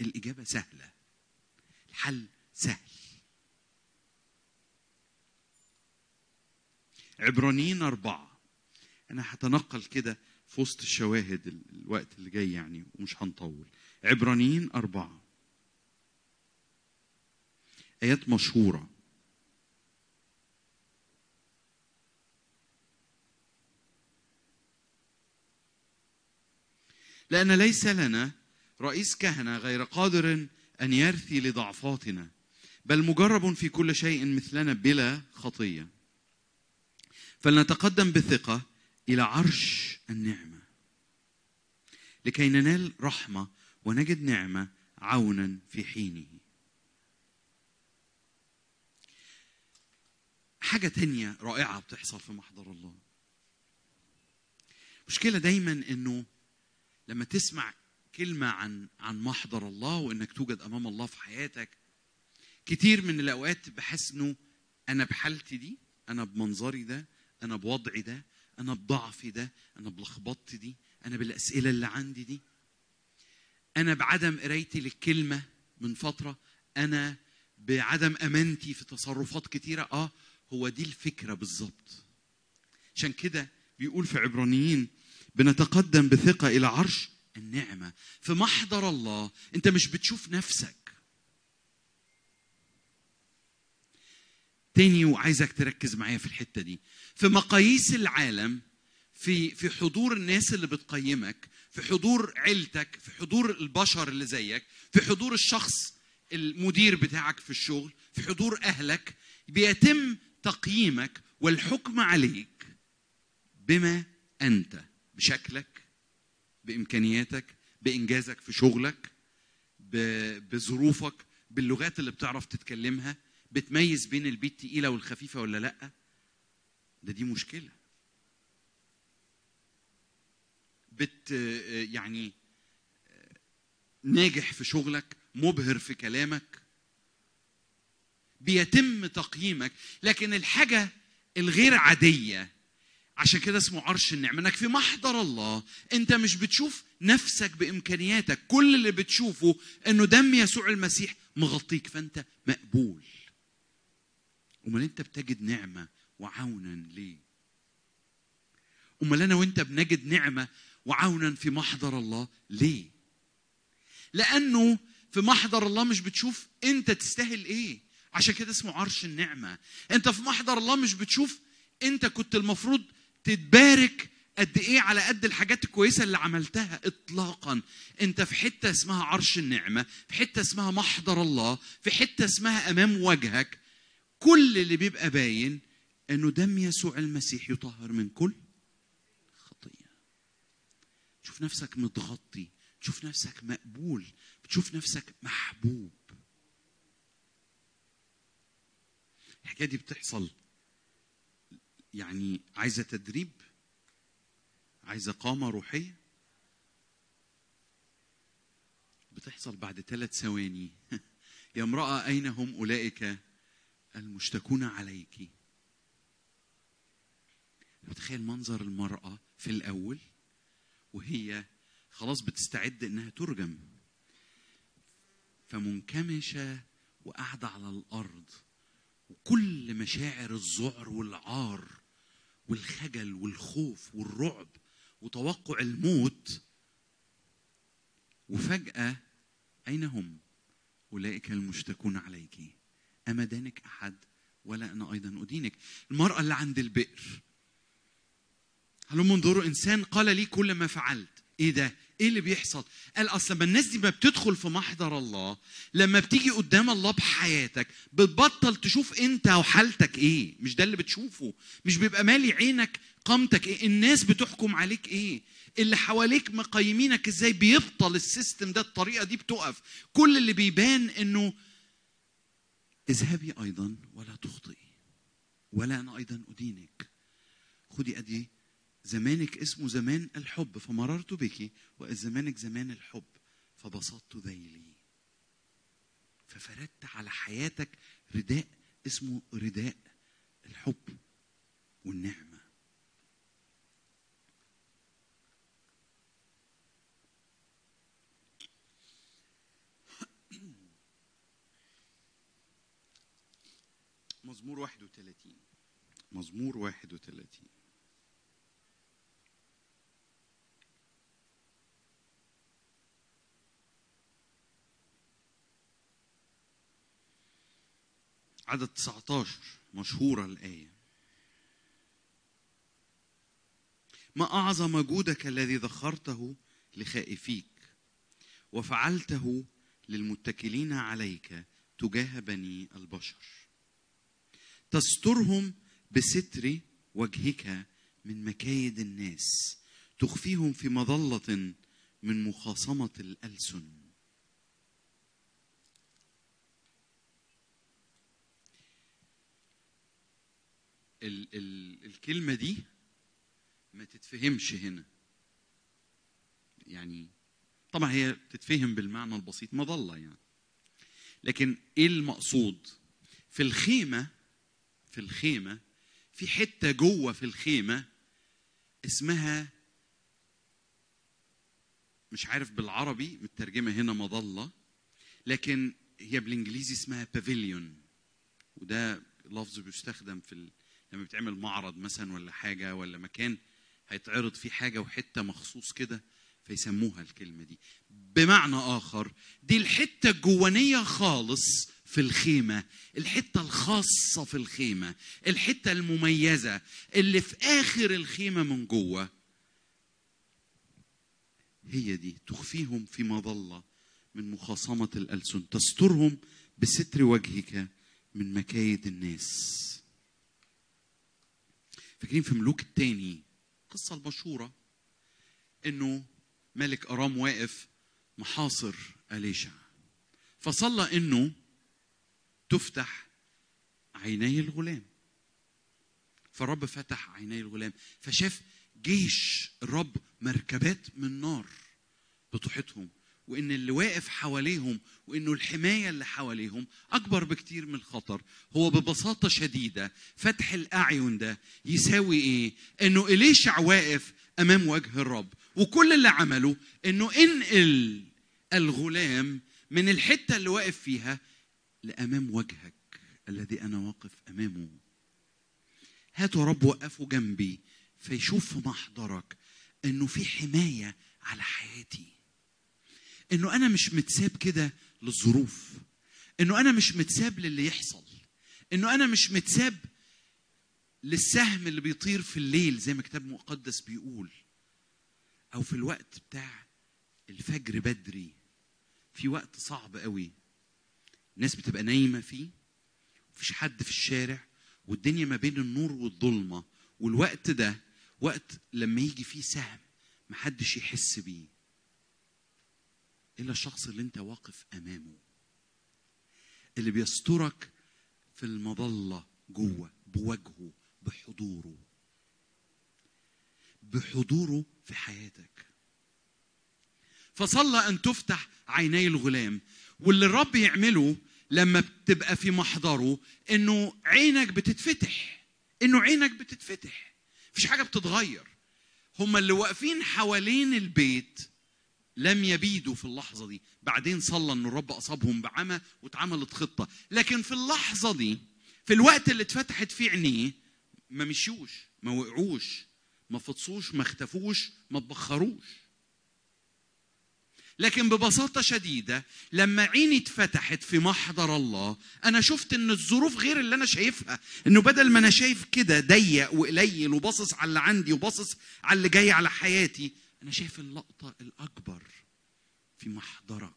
الإجابة سهلة. الحل سهل. عبرانيين أربعة. أنا هتنقل كده في وسط الشواهد ال- الوقت اللي جاي يعني ومش هنطول. عبرانيين أربعة. آيات مشهورة. لأن ليس لنا رئيس كهنة غير قادر أن يرثي لضعفاتنا بل مجرب في كل شيء مثلنا بلا خطية. فلنتقدم بثقة إلى عرش النعمة. لكي ننال رحمة ونجد نعمة عونا في حينه. حاجة تانية رائعة بتحصل في محضر الله. مشكلة دايما إنه لما تسمع كلمة عن عن محضر الله وإنك توجد أمام الله في حياتك كتير من الأوقات بحس إنه أنا بحالتي دي أنا بمنظري ده أنا بوضعي ده أنا بضعفي ده أنا بلخبطتي دي أنا بالأسئلة اللي عندي دي. أنا بعدم قرايتي للكلمة من فترة أنا بعدم أمانتي في تصرفات كتيرة. آه هو دي الفكرة بالظبط. عشان كده بيقول في عبرانيين بنتقدم بثقة إلى عرش النعمة. في محضر الله أنت مش بتشوف نفسك. تاني وعايزك تركز معايا في الحتة دي. في مقاييس العالم في في حضور الناس اللي بتقيمك في حضور عيلتك في حضور البشر اللي زيك في حضور الشخص المدير بتاعك في الشغل في حضور أهلك بيتم تقييمك والحكم عليك بما أنت بشكلك بإمكانياتك بإنجازك في شغلك بظروفك باللغات اللي بتعرف تتكلمها بتميز بين البيت التقيلة والخفيفة ولا لأ؟ ده دي مشكلة. بت يعني ناجح في شغلك مبهر في كلامك بيتم تقييمك. لكن الحاجة الغير عادية عشان كده اسمه عرش النعمه إنك في محضر الله أنت مش بتشوف نفسك بإمكانياتك. كل اللي بتشوفه إنه دم يسوع المسيح مغطيك فأنت مقبول. أمال أنت بتجد نعمة وعونا ليه؟ أمال أنا وأنت بنجد نعمة وعونا في محضر الله. ليه؟ لأنه في محضر الله مش بتشوف أنت تستاهل إيه. عشان كده اسمه عرش النعمة. أنت في محضر الله مش بتشوف أنت كنت المفروض تتبارك قد إيه على قد الحاجات الكويسة اللي عملتها اطلاقا. أنت في حتة اسمها عرش النعمة في حتة اسمها محضر الله في حتة اسمها أمام وجهك. كل اللي بيبقى باين إنه دم يسوع المسيح يطهر من كل تشوف نفسك متغطي تشوف نفسك مقبول بتشوف نفسك محبوب. الحكاية دي بتحصل يعني عايزة تدريب عايزة قامة روحية؟ بتحصل بعد ثلاث ثواني. يا امرأة أين هم أولئك المشتكون عليك؟ بتخيل منظر المرأة في الأول. وهي خلاص بتستعد إنها ترجم. فمنكمشة وقاعدة على الأرض وكل مشاعر الذعر والعار والخجل والخوف والرعب وتوقع الموت وفجأة أين هم؟ أولئك المشتكون عليك. أما دانك أحد ولا أنا أيضا أدينك. المرأة اللي عند البئر. هلم انظروا إنسان قال لي كل ما فعلت إيه ده؟ إيه اللي بيحصل؟ قال أصل لما الناس دي ما بتدخل في محضر الله لما بتيجي قدام الله بحياتك بتبطل تشوف أنت وحالتك إيه؟ مش ده اللي بتشوفه مش بيبقى مالي عينك قامتك إيه؟ الناس بتحكم عليك إيه؟ اللي حواليك مقيمينك إزاي بيبطل السيستم ده الطريقة دي بتقف كل اللي بيبان إنه اذهبي أيضا ولا تخطئي ولا أنا أيضا أدينك خدي أدي زمانك اسمه زمان الحب فمررت بك وزمانك زمان الحب فبسطت ذيلي. ففردت على حياتك رداء اسمه رداء الحب والنعمة. مزمور 31 مزمور 31 عدد 19 مشهورة الآية. ما أعظم جودك الذي ذخرته لخائفيك وفعلته للمتكلين عليك تجاه بني البشر. تسترهم بستري وجهك من مكايد الناس تخفيهم في مظلة من مخاصمة الألسن. ال ال الكلمة دي ما تتفهمش هنا. يعني طبعا هي تتفهم بالمعنى البسيط مظلة يعني. لكن إيه المقصود؟ في الخيمة في الخيمة في حتة جوه في الخيمة اسمها مش عارف بالعربي مترجمة هنا مظلة لكن هي بالإنجليزي اسمها بافيليون وده لفظ بيستخدم في. لما بتعمل معرض مثلا ولا حاجة ولا مكان هيتعرض فيه حاجة وحتة مخصوص كده فيسموها الكلمة دي. بمعنى آخر دي الحتة الجوانية خالص في الخيمة الحتة الخاصة في الخيمة الحتة المميزة اللي في آخر الخيمة من جوه. هي دي تخفيهم في مظلة من مخاصمة الألسن تسترهم بستر وجهك من مكايد الناس. فاكرين في ملوك التاني القصة المشهورة إنه ملك أرام واقف محاصر آليشع. فصلى إنه تفتح عيني الغلام. فالرب فتح عيني الغلام. فشاف جيش الرب مركبات من نار بتحيطهم. وإن اللي واقف حواليهم وإنه الحماية اللي حواليهم أكبر بكتير من الخطر. هو ببساطة شديدة فتح الأعين ده يساوي إيه؟ إنه إليشع واقف أمام وجه الرب. وكل اللي عمله إنه انقل الغلام من الحتة اللي واقف فيها لأمام وجهك الذي أنا واقف أمامه. هاتوا يا رب وقفوا جنبي فيشوف في محضرك إنه في حماية على حياتي. إنه أنا مش متساب كده للظروف. إنه أنا مش متساب للي يحصل. إنه أنا مش متساب للسهم اللي بيطير في الليل زي ما كتاب مقدس بيقول. أو في الوقت بتاع الفجر بدري. في وقت صعب قوي. الناس بتبقى نايمة فيه. مفيش حد في الشارع. والدنيا ما بين النور والظلمة. والوقت ده وقت لما يجي فيه سهم محدش يحس بيه. الا الشخص اللي أنت واقف أمامه اللي بيسترك في المظلة جوه بوجهه بحضوره بحضوره في حياتك. فصلى أن تفتح عيني الغلام واللي الرب يعمله لما بتبقى في محضره إنه عينك بتتفتح إنه عينك بتتفتح مفيش حاجة بتتغير. هما اللي واقفين حوالين البيت لم يبيدوا في اللحظة دي. بعدين صلى إن الرب أصابهم بعمى واتعملت خطة. لكن في اللحظة دي في الوقت اللي اتفتحت فيه عينيه ما مشيوش ما وقعوش ما فطسوش ما اختفوش ما اتبخروش. لكن ببساطة شديدة لما عيني اتفتحت في محضر الله أنا شفت إن الظروف غير اللي أنا شايفها. إنه بدل ما أنا شايف كده ضيق وقليل وباصص على اللي عندي وباصص على اللي جاي على حياتي أنا شايف اللقطة الأكبر في محضرك.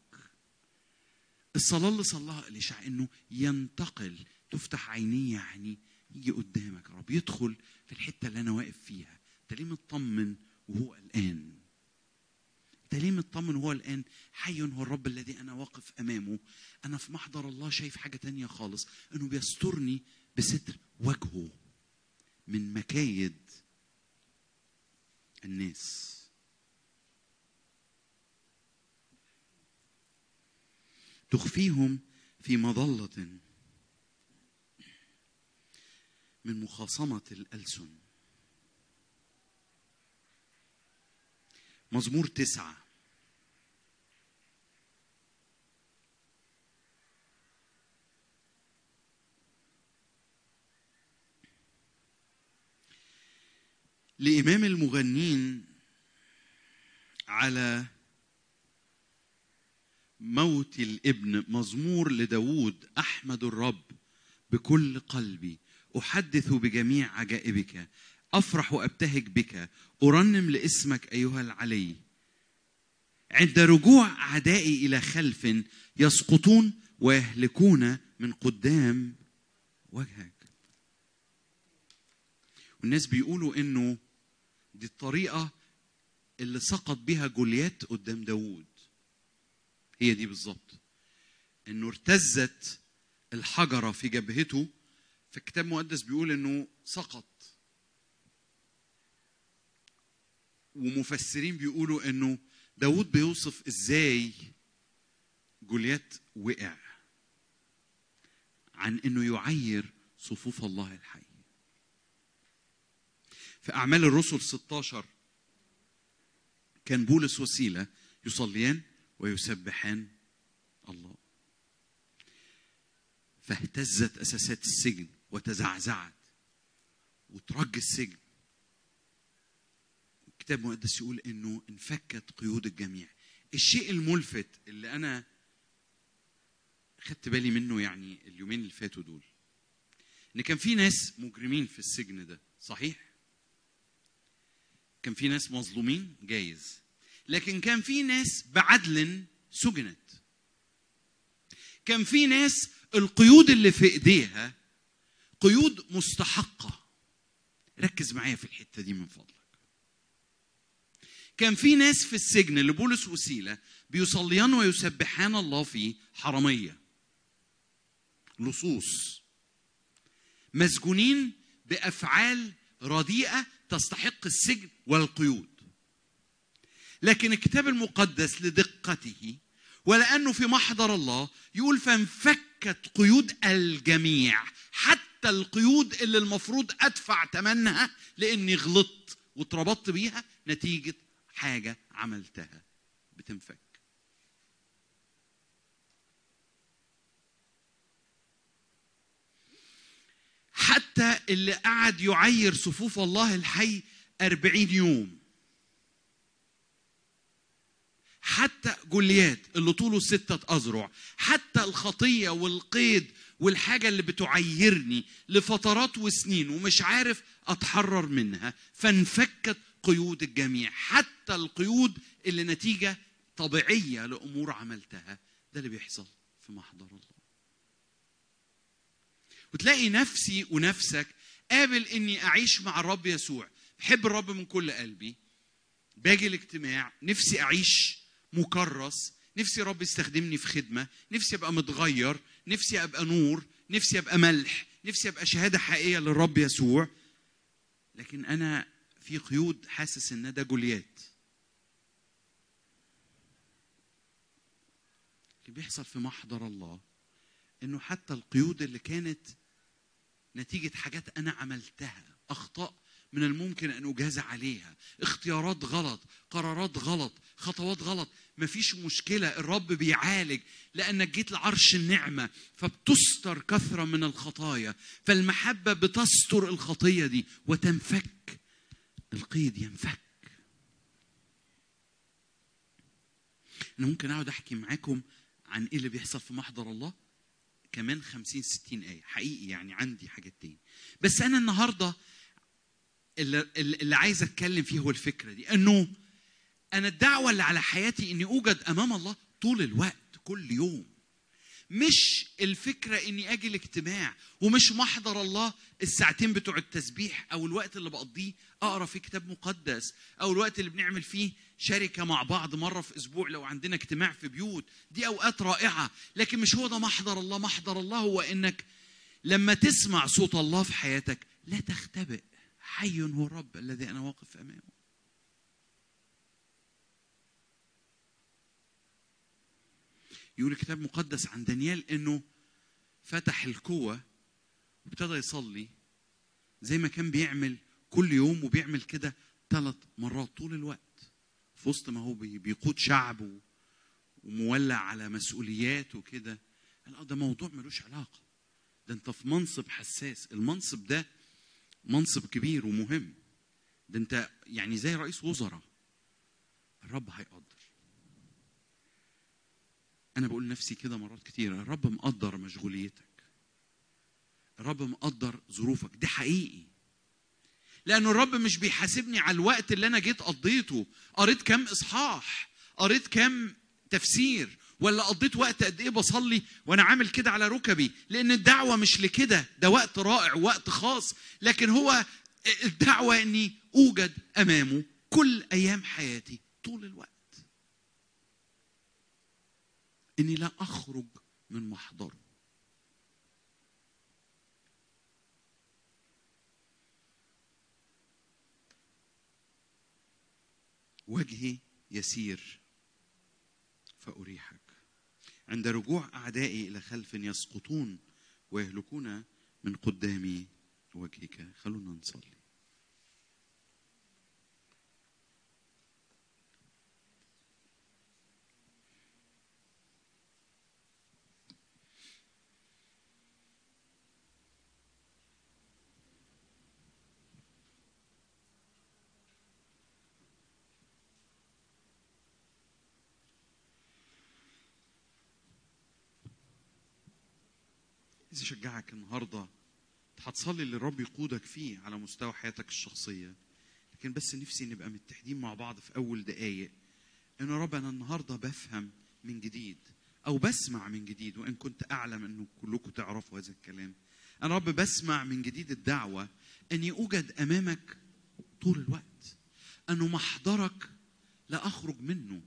الصلاة اللي صلاها إليشع إنه ينتقل تفتح عينيه يعني يجي قدامك يا رب يدخل في الحتة اللي أنا واقف فيها. أنت ليه مطمن وهو قلقان؟ أنت ليه مطمن وهو الان حي هو الرب الذي أنا واقف أمامه. أنا في محضر الله شايف حاجة تانية خالص إنه بيسترني بستر وجهه من مكايد الناس. تخفيهم في مظلة. من مخاصمة الألسن. مزمور تسعة. لإمام المغنين على موت الابن مزمور لداود أحمد الرب بكل قلبي. أحدث بجميع عجائبك. أفرح وأبتهج بك. أرنم لاسمك أيها العلي. عند رجوع اعدائي إلى خلف يسقطون ويهلكون من قدام وجهك. والناس بيقولوا إنه دي الطريقة اللي سقط بها جوليات قدام داوود هي دي بالظبط. انه ارتزت الحجرة في جبهته فالكتاب المقدس بيقول انه سقط. ومفسرين بيقولوا انه داود بيوصف إزاي جوليات وقع. عن انه يعير صفوف الله الحي. في اعمال الرسل 16 كان بولس وسيلة يصليان ويسبحان الله. فاهتزت أساسات السجن وتزعزعت وترج السجن. الكتاب المقدس يقول إنه انفكت قيود الجميع. الشيء الملفت اللي أنا خدت بالي منه يعني اليومين اللي فاتوا دول إن كان في ناس مجرمين في السجن ده صحيح؟ كان في ناس مظلومين؟ جايز. لكن كان في ناس بعدل سجنت. كان في ناس القيود اللي في ايديها قيود مستحقة. ركز معايا في الحتة دي من فضلك. كان في ناس في السجن اللي بولس وسيلة بيصليان ويسبحان الله في حرميه لصوص. مسجونين بأفعال رديئة تستحق السجن والقيود. لكن الكتاب المقدس لدقته ولأنه في محضر الله يقول فانفكت قيود الجميع حتى القيود اللي المفروض أدفع ثمنها لأني غلطت واتربطت بيها نتيجة حاجة عملتها بتنفك. حتى اللي قعد يعير صفوف الله الحي أربعين يوم. حتى جوليات اللي طوله ستة أذرع حتى الخطية والقيد والحاجة اللي بتعيرني لفترات وسنين ومش عارف أتحرر منها فانفكت قيود الجميع حتى القيود اللي نتيجة طبيعية لأمور عملتها. ده اللي بيحصل في محضر الله. وتلاقي نفسي ونفسك قابل إني أعيش مع الرب يسوع. بحب الرب من كل قلبي. باجي الاجتماع نفسي أعيش مكرس. نفسي رب يستخدمني في خدمة. نفسي أبقى متغير. نفسي أبقى نور. نفسي أبقى ملح. نفسي أبقى شهادة حقيقية للرب يسوع. لكن أنا في قيود حاسس إن ده جوليات. اللي بيحصل في محضر الله إنه حتى القيود اللي كانت نتيجة حاجات أنا عملتها أخطاء من الممكن أن اجازى عليها اختيارات غلط قرارات غلط خطوات غلط مفيش مشكلة الرب بيعالج لانك جيت لعرش النعمة فبتستر كثرة من الخطايا فالمحبة بتستر الخطية دي وتنفك القيد ينفك. أنا ممكن أقعد أحكي معاكم عن إيه اللي بيحصل في محضر الله؟ كمان 50 60 آية حقيقي يعني عندي حاجات تاني. بس أنا النهاردة اللي, اللي عايز أتكلم فيه هو الفكرة دي أنه أنا الدعوة اللي على حياتي إني أوجد أمام الله طول الوقت كل يوم. مش الفكرة إني أجي الاجتماع ومش محضر الله الساعتين بتوع التسبيح أو الوقت اللي بقضيه أقرأ فيه كتاب مقدس أو الوقت اللي بنعمل فيه شركة مع بعض مرة في أسبوع لو عندنا اجتماع في بيوت. دي أوقات رائعة لكن مش هو ده محضر الله. محضر الله هو إنك لما تسمع صوت الله في حياتك لا تختبئ. حي هو الرب الذي أنا واقف أمامه. يقول الكتاب المقدس عن دانيال إنه فتح الكوة وابتدى يصلي زي ما كان بيعمل كل يوم وبيعمل كده ثلاث مرات طول الوقت في وسط ما هو بي- بيقود شعب ومولع على مسؤوليات وكده. قال آه ده موضوع ملوش علاقة. ده أنت في منصب حساس. المنصب ده منصب كبير ومهم. ده أنت يعني زي رئيس وزراء. الرب هيقدر. أنا بقول لنفسي كده مرات كتير الرب مقدر مشغوليتك. الرب مقدر ظروفك. ده حقيقي. لأنه الرب مش بيحاسبني على الوقت اللي أنا جيت قضيته. قريت كام إصحاح قريت كام تفسير ولا قضيت وقت قد إيه بصلي وأنا عامل كده على ركبي؟ لأن الدعوة مش لكده. ده وقت رائع وقت خاص. لكن هو الدعوة إني أوجد أمامه كل أيام حياتي طول الوقت. إني لا أخرج من محضره وجهي يسير فأريحك. عند رجوع أعدائي إلى خلف يسقطون ويهلكون من قدام وجهك. خلونا نصلي. اشجعك النهارده؟ هتصلي اللي الرب يقودك فيه على مستوى حياتك الشخصية. لكن بس نفسي نبقى متحدين مع بعض في أول دقايق. إن رب أنا النهارده بفهم من جديد أو بسمع من جديد وإن كنت أعلم إنه كلكم تعرفوا هذا الكلام. أنا رب بسمع من جديد الدعوة إني أوجد أمامك طول الوقت. انه محضرك لا أخرج منه.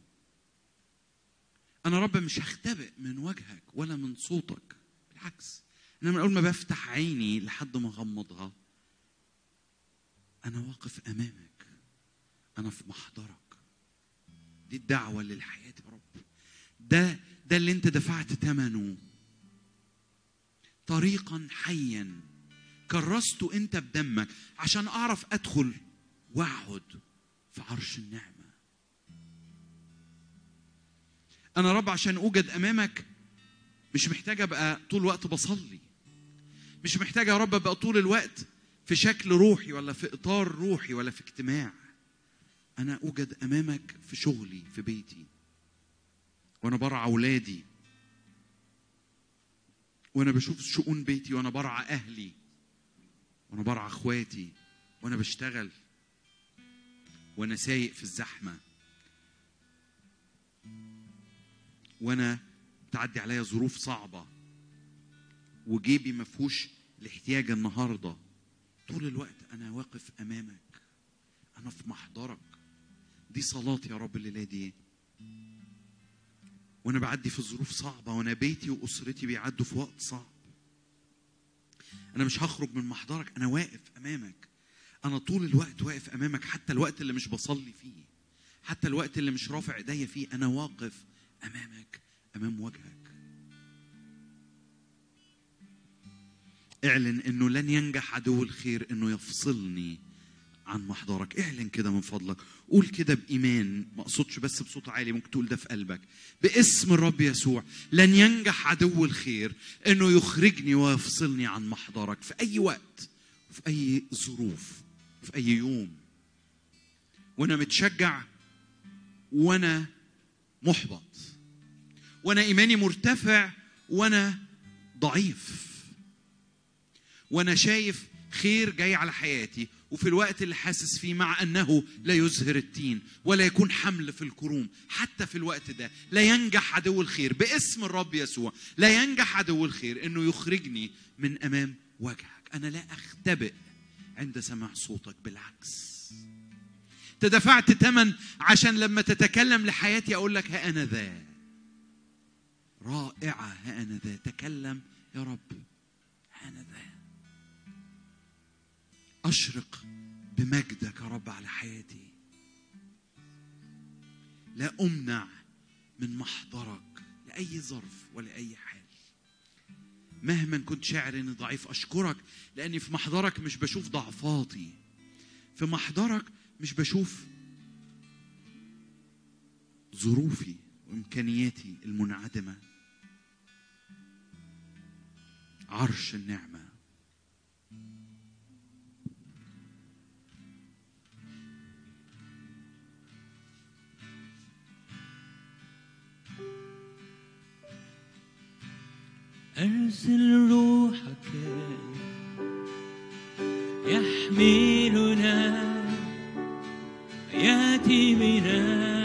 أنا رب مش هختبئ من وجهك ولا من صوتك. بالعكس أنا من أول ما بفتح عيني لحد ما اغمضها أنا واقف أمامك أنا في محضرك. دي الدعوة للحياه يا رب. ده ده اللي أنت دفعت ثمنه طريقا حيا كرسته أنت بدمك عشان أعرف أدخل وأقعد في عرش النعمة. أنا رب عشان أوجد أمامك مش محتاج أبقى طول الوقت بصلي. مش محتاج يا رب أبقى طول الوقت في شكل روحي ولا في إطار روحي ولا في اجتماع. أنا أوجد أمامك في شغلي في بيتي. وأنا برعى أولادي. وأنا بشوف شؤون بيتي وأنا برعى أهلي. وأنا برعى أخواتي. وأنا بشتغل. وأنا سايق في الزحمة. وأنا تعدي عليا ظروف صعبة. وجيبي ما فيهوش الاحتياج النهارده. طول الوقت أنا واقف أمامك. أنا في محضرك. دي صلاتي يا رب الليلة دي. وأنا بعدي في ظروف صعبة وأنا بيتي وأسرتي بيعدوا في وقت صعب. أنا مش هخرج من محضرك. أنا واقف أمامك. أنا طول الوقت واقف أمامك. حتى الوقت اللي مش بصلي فيه. حتى الوقت اللي مش رافع إيديا فيه. أنا واقف أمامك أمام وجهك. اعلن إنه لن ينجح عدو الخير إنه يفصلني عن محضرك. اعلن كده من فضلك. قول كده بإيمان. ما أقصدش بس بصوت عالي ممكن تقول ده في قلبك. باسم الرب يسوع. لن ينجح عدو الخير إنه يخرجني ويفصلني عن محضرك. في أي وقت في أي ظروف في أي يوم. وأنا متشجع وأنا محبط. وأنا إيماني مرتفع وأنا ضعيف. وأنا شايف خير جاي على حياتي وفي الوقت اللي حاسس فيه مع أنه لا يزهر التين ولا يكون حمل في الكروم حتى في الوقت ده لا ينجح عدو الخير باسم الرب يسوع لا ينجح عدو الخير إنه يخرجني من أمام وجهك. أنا لا أختبئ عند سماع صوتك بالعكس. تدفعت ثمن عشان لما تتكلم لحياتي أقول لك ها أنا ذا. رائعة ها أنا ذا. تكلم يا رب ها أنا ذا. أشرق بمجدك يا رب على حياتي. لا أمنع من محضرك لأي ظرف ولا أي حال. مهما كنت شاعر إني ضعيف أشكرك لأني في محضرك مش بشوف ضعفاتي. في محضرك مش بشوف ظروفي وإمكانياتي المنعدمة. عرش النعمة أرسل روحك يحملنا يأتي بنا.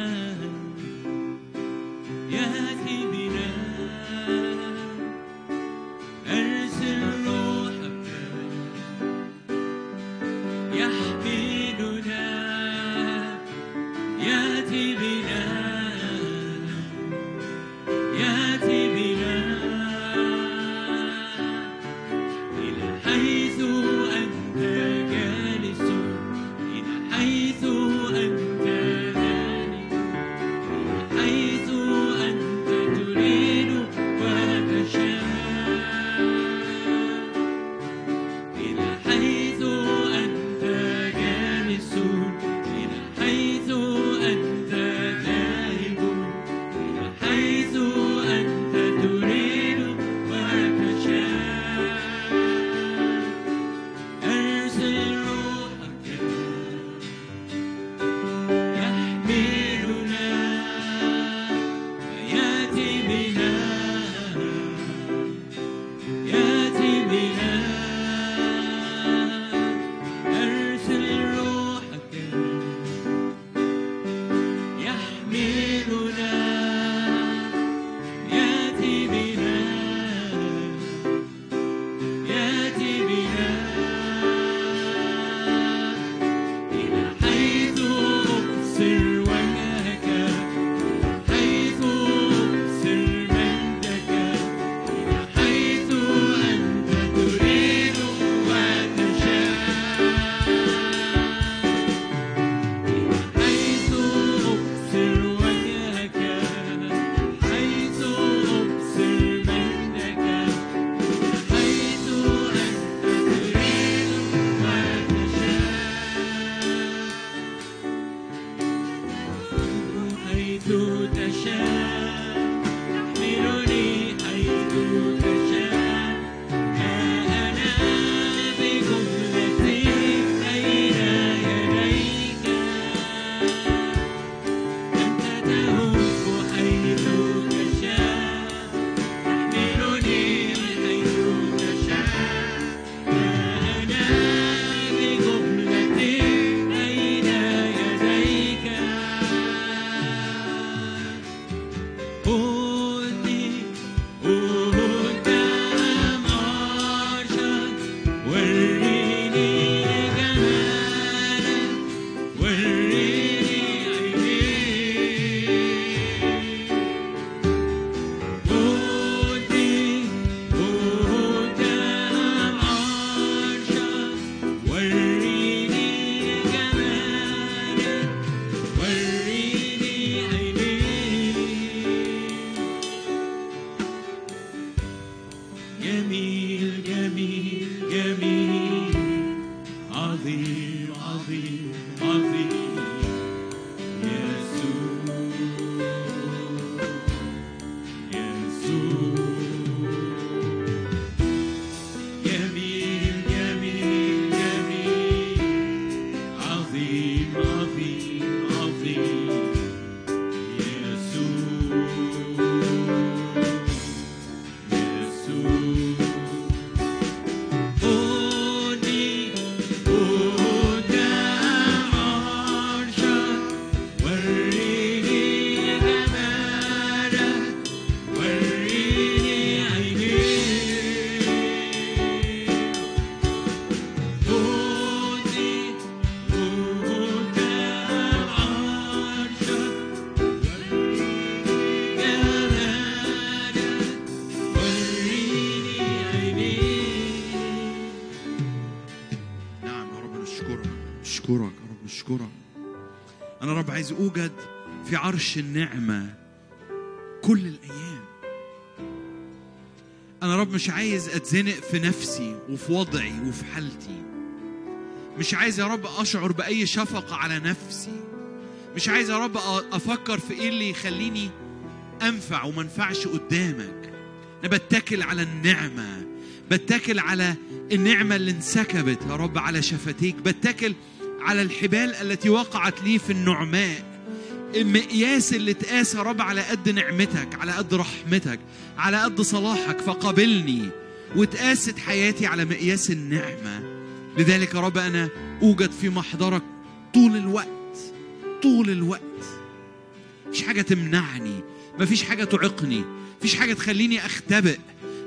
أوجد في عرش النعمة كل الأيام. أنا رب مش عايز أتزنق في نفسي وفي وضعي وفي حالتي. مش عايز يا رب أشعر بأي شفقة على نفسي. مش عايز يا رب أفكر في إيه اللي يخليني أنفع وما أنفعش قدامك. أنا بتكل على النعمة بتكل على النعمة اللي انسكبت يا رب على شفتيك. بتكل على الحبال التي وقعت لي في النعماء. المقياس اللي اتقاس يا رب على قد نعمتك على قد رحمتك على قد صلاحك فقابلني واتقاست حياتي على مقياس النعمة. لذلك يا رب أنا أوجد في محضرك طول الوقت طول الوقت. مفيش حاجة تمنعني مفيش حاجة تعيقني مفيش حاجة تخليني أختبئ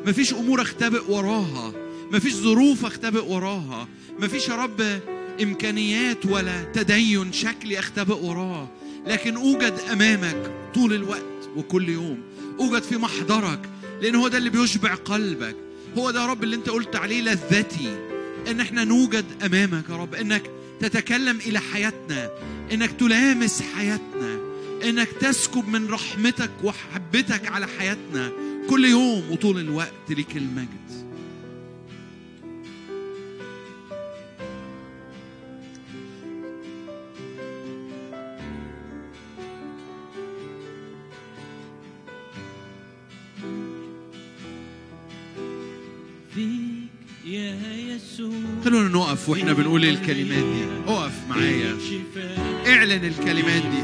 مفيش أمور أختبئ وراها مفيش ظروف أختبئ وراها مفيش يا رب إمكانيات ولا تدين شكلي أختبئ وراه لكن أوجد أمامك طول الوقت وكل يوم. أوجد في محضرك لأن هو ده اللي بيشبع قلبك. هو ده يا رب اللي أنت قلت عليه لذتي إن إحنا نوجد أمامك يا رب إنك تتكلم إلى حياتنا إنك تلامس حياتنا إنك تسكب من رحمتك وحبتك على حياتنا كل يوم وطول الوقت ليك المجد خلونا نقف وإحنا بنقول الكلمات دي. اقف معايا. اعلن الكلمات دي.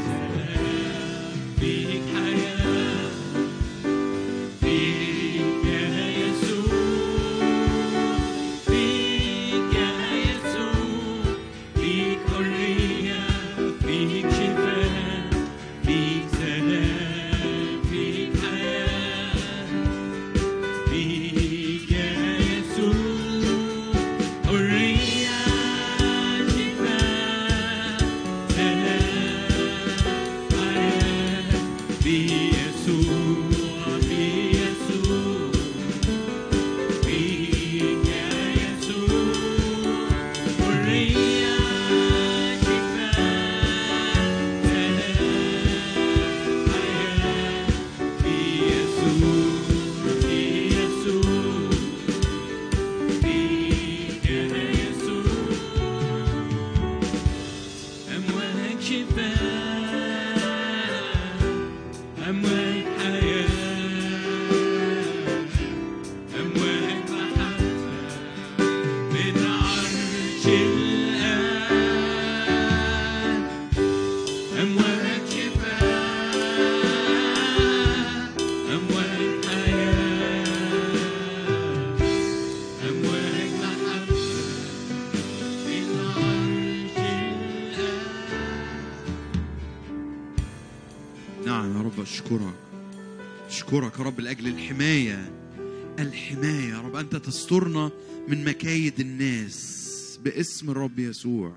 اشكرك يا رب لأجل الحماية. الحماية يا رب أنت تسترنا من مكايد الناس باسم الرب يسوع.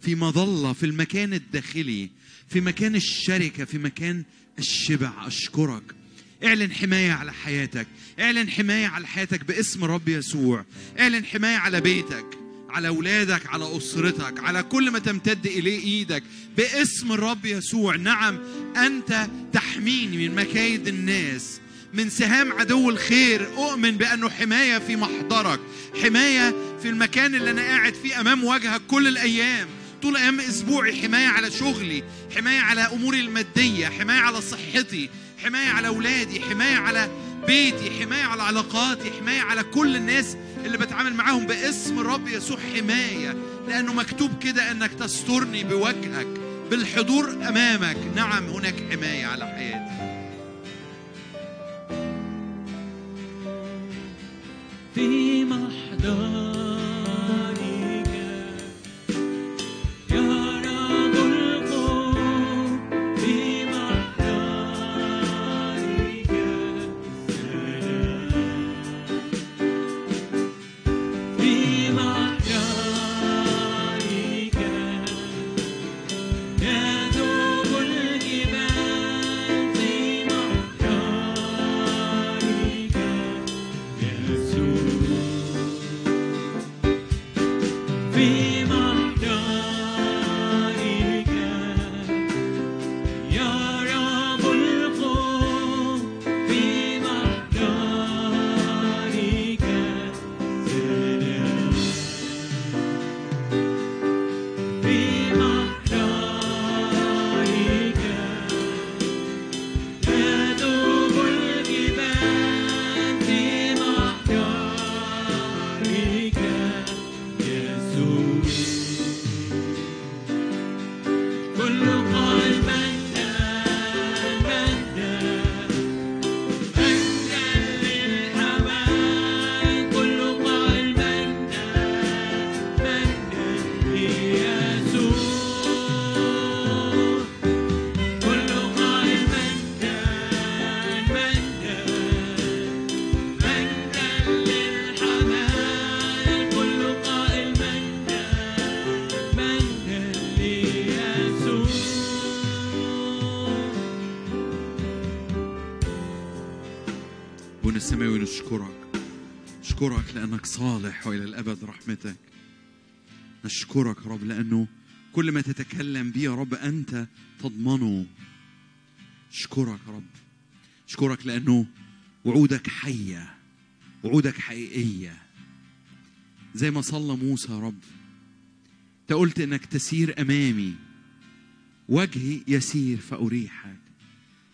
في مظله في المكان الداخلي في مكان الشركة في مكان الشبع أشكرك. اعلن حماية على حياتك. اعلن حماية على حياتك باسم الرب يسوع. اعلن حماية على بيتك. على أولادك على أسرتك على كل ما تمتد إليه إيدك باسم الرب يسوع. نعم أنت تحميني من مكايد الناس من سهام عدو الخير. أؤمن بأنه حماية في محضرك حماية في المكان اللي أنا قاعد فيه أمام وجهك كل الأيام. طول أيام أسبوعي حماية على شغلي حماية على أموري المادية حماية على صحتي حماية على أولادي حماية على بيتي حماية على علاقاتي حماية على كل الناس اللي بتعامل معاهم باسم الرب يسوع حماية لأنه مكتوب كده إنك تسترني بوجهك بالحضور أمامك. نعم هناك حماية على حياتي. في محضرك لأنك صالح وإلى الأبد رحمتك. نشكرك يا رب لأنه كل ما تتكلم به يا رب أنت تضمنه. اشكرك يا رب. اشكرك لأنه وعودك حية وعودك حقيقية. زي ما صلى موسى يا رب. أنت قلت إنك تسير أمامي. وجهي يسير فأريحك.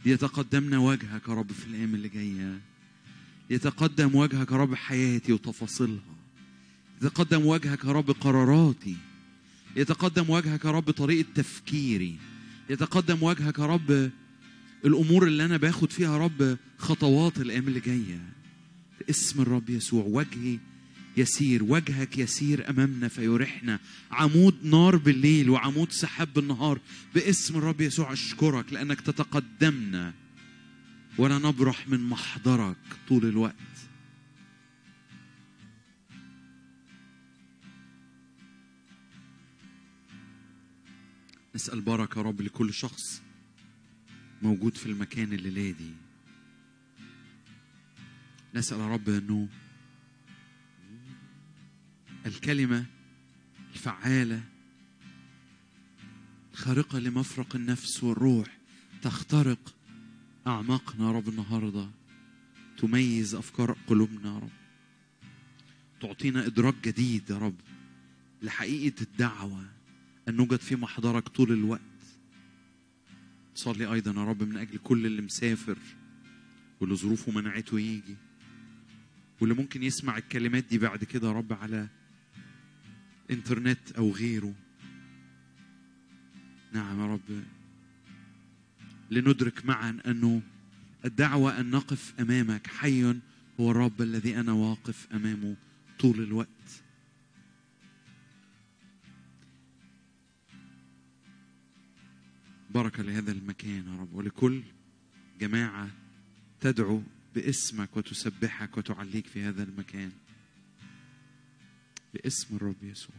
ليتقدمنا وجهك يا رب في الأيام اللي جاية. يتقدم وجهك يا رب حياتي وتفاصيلها. يتقدم وجهك يا رب قراراتي. يتقدم وجهك يا رب طريقة تفكيري. يتقدم وجهك يا رب الأمور اللي أنا باخد فيها يا رب خطوات الأيام اللي جاية. باسم الرب يسوع وجهي يسير وجهك يسير أمامنا فيريحنا. عمود نار بالليل وعمود سحاب بالنهار. باسم الرب يسوع أشكرك لأنك تتقدمنا. ولا نبرح من محضرك طول الوقت. نسأل بركة يا رب لكل شخص موجود في المكان الليلة دي. نسأل يا رب أنه الكلمة الفعالة الخارقة لمفرق النفس والروح تخترق أعماقنا يا رب النهاردة. تميز أفكار قلوبنا يا رب. تعطينا إدراك جديد يا رب لحقيقة الدعوة أن نوجد في محضرك طول الوقت. صلي أيضا يا رب من أجل كل اللي مسافر واللي ظروفه منعته يجي واللي ممكن يسمع الكلمات دي بعد كده يا رب على إنترنت أو غيره. نعم يا رب. لندرك معا أنه الدعوة أن نقف أمامك حي هو الرب الذي أنا واقف أمامه طول الوقت. بركة لهذا المكان يا رب ولكل جماعة تدعو باسمك وتسبحك وتعليك في هذا المكان. باسم الرب يسوع.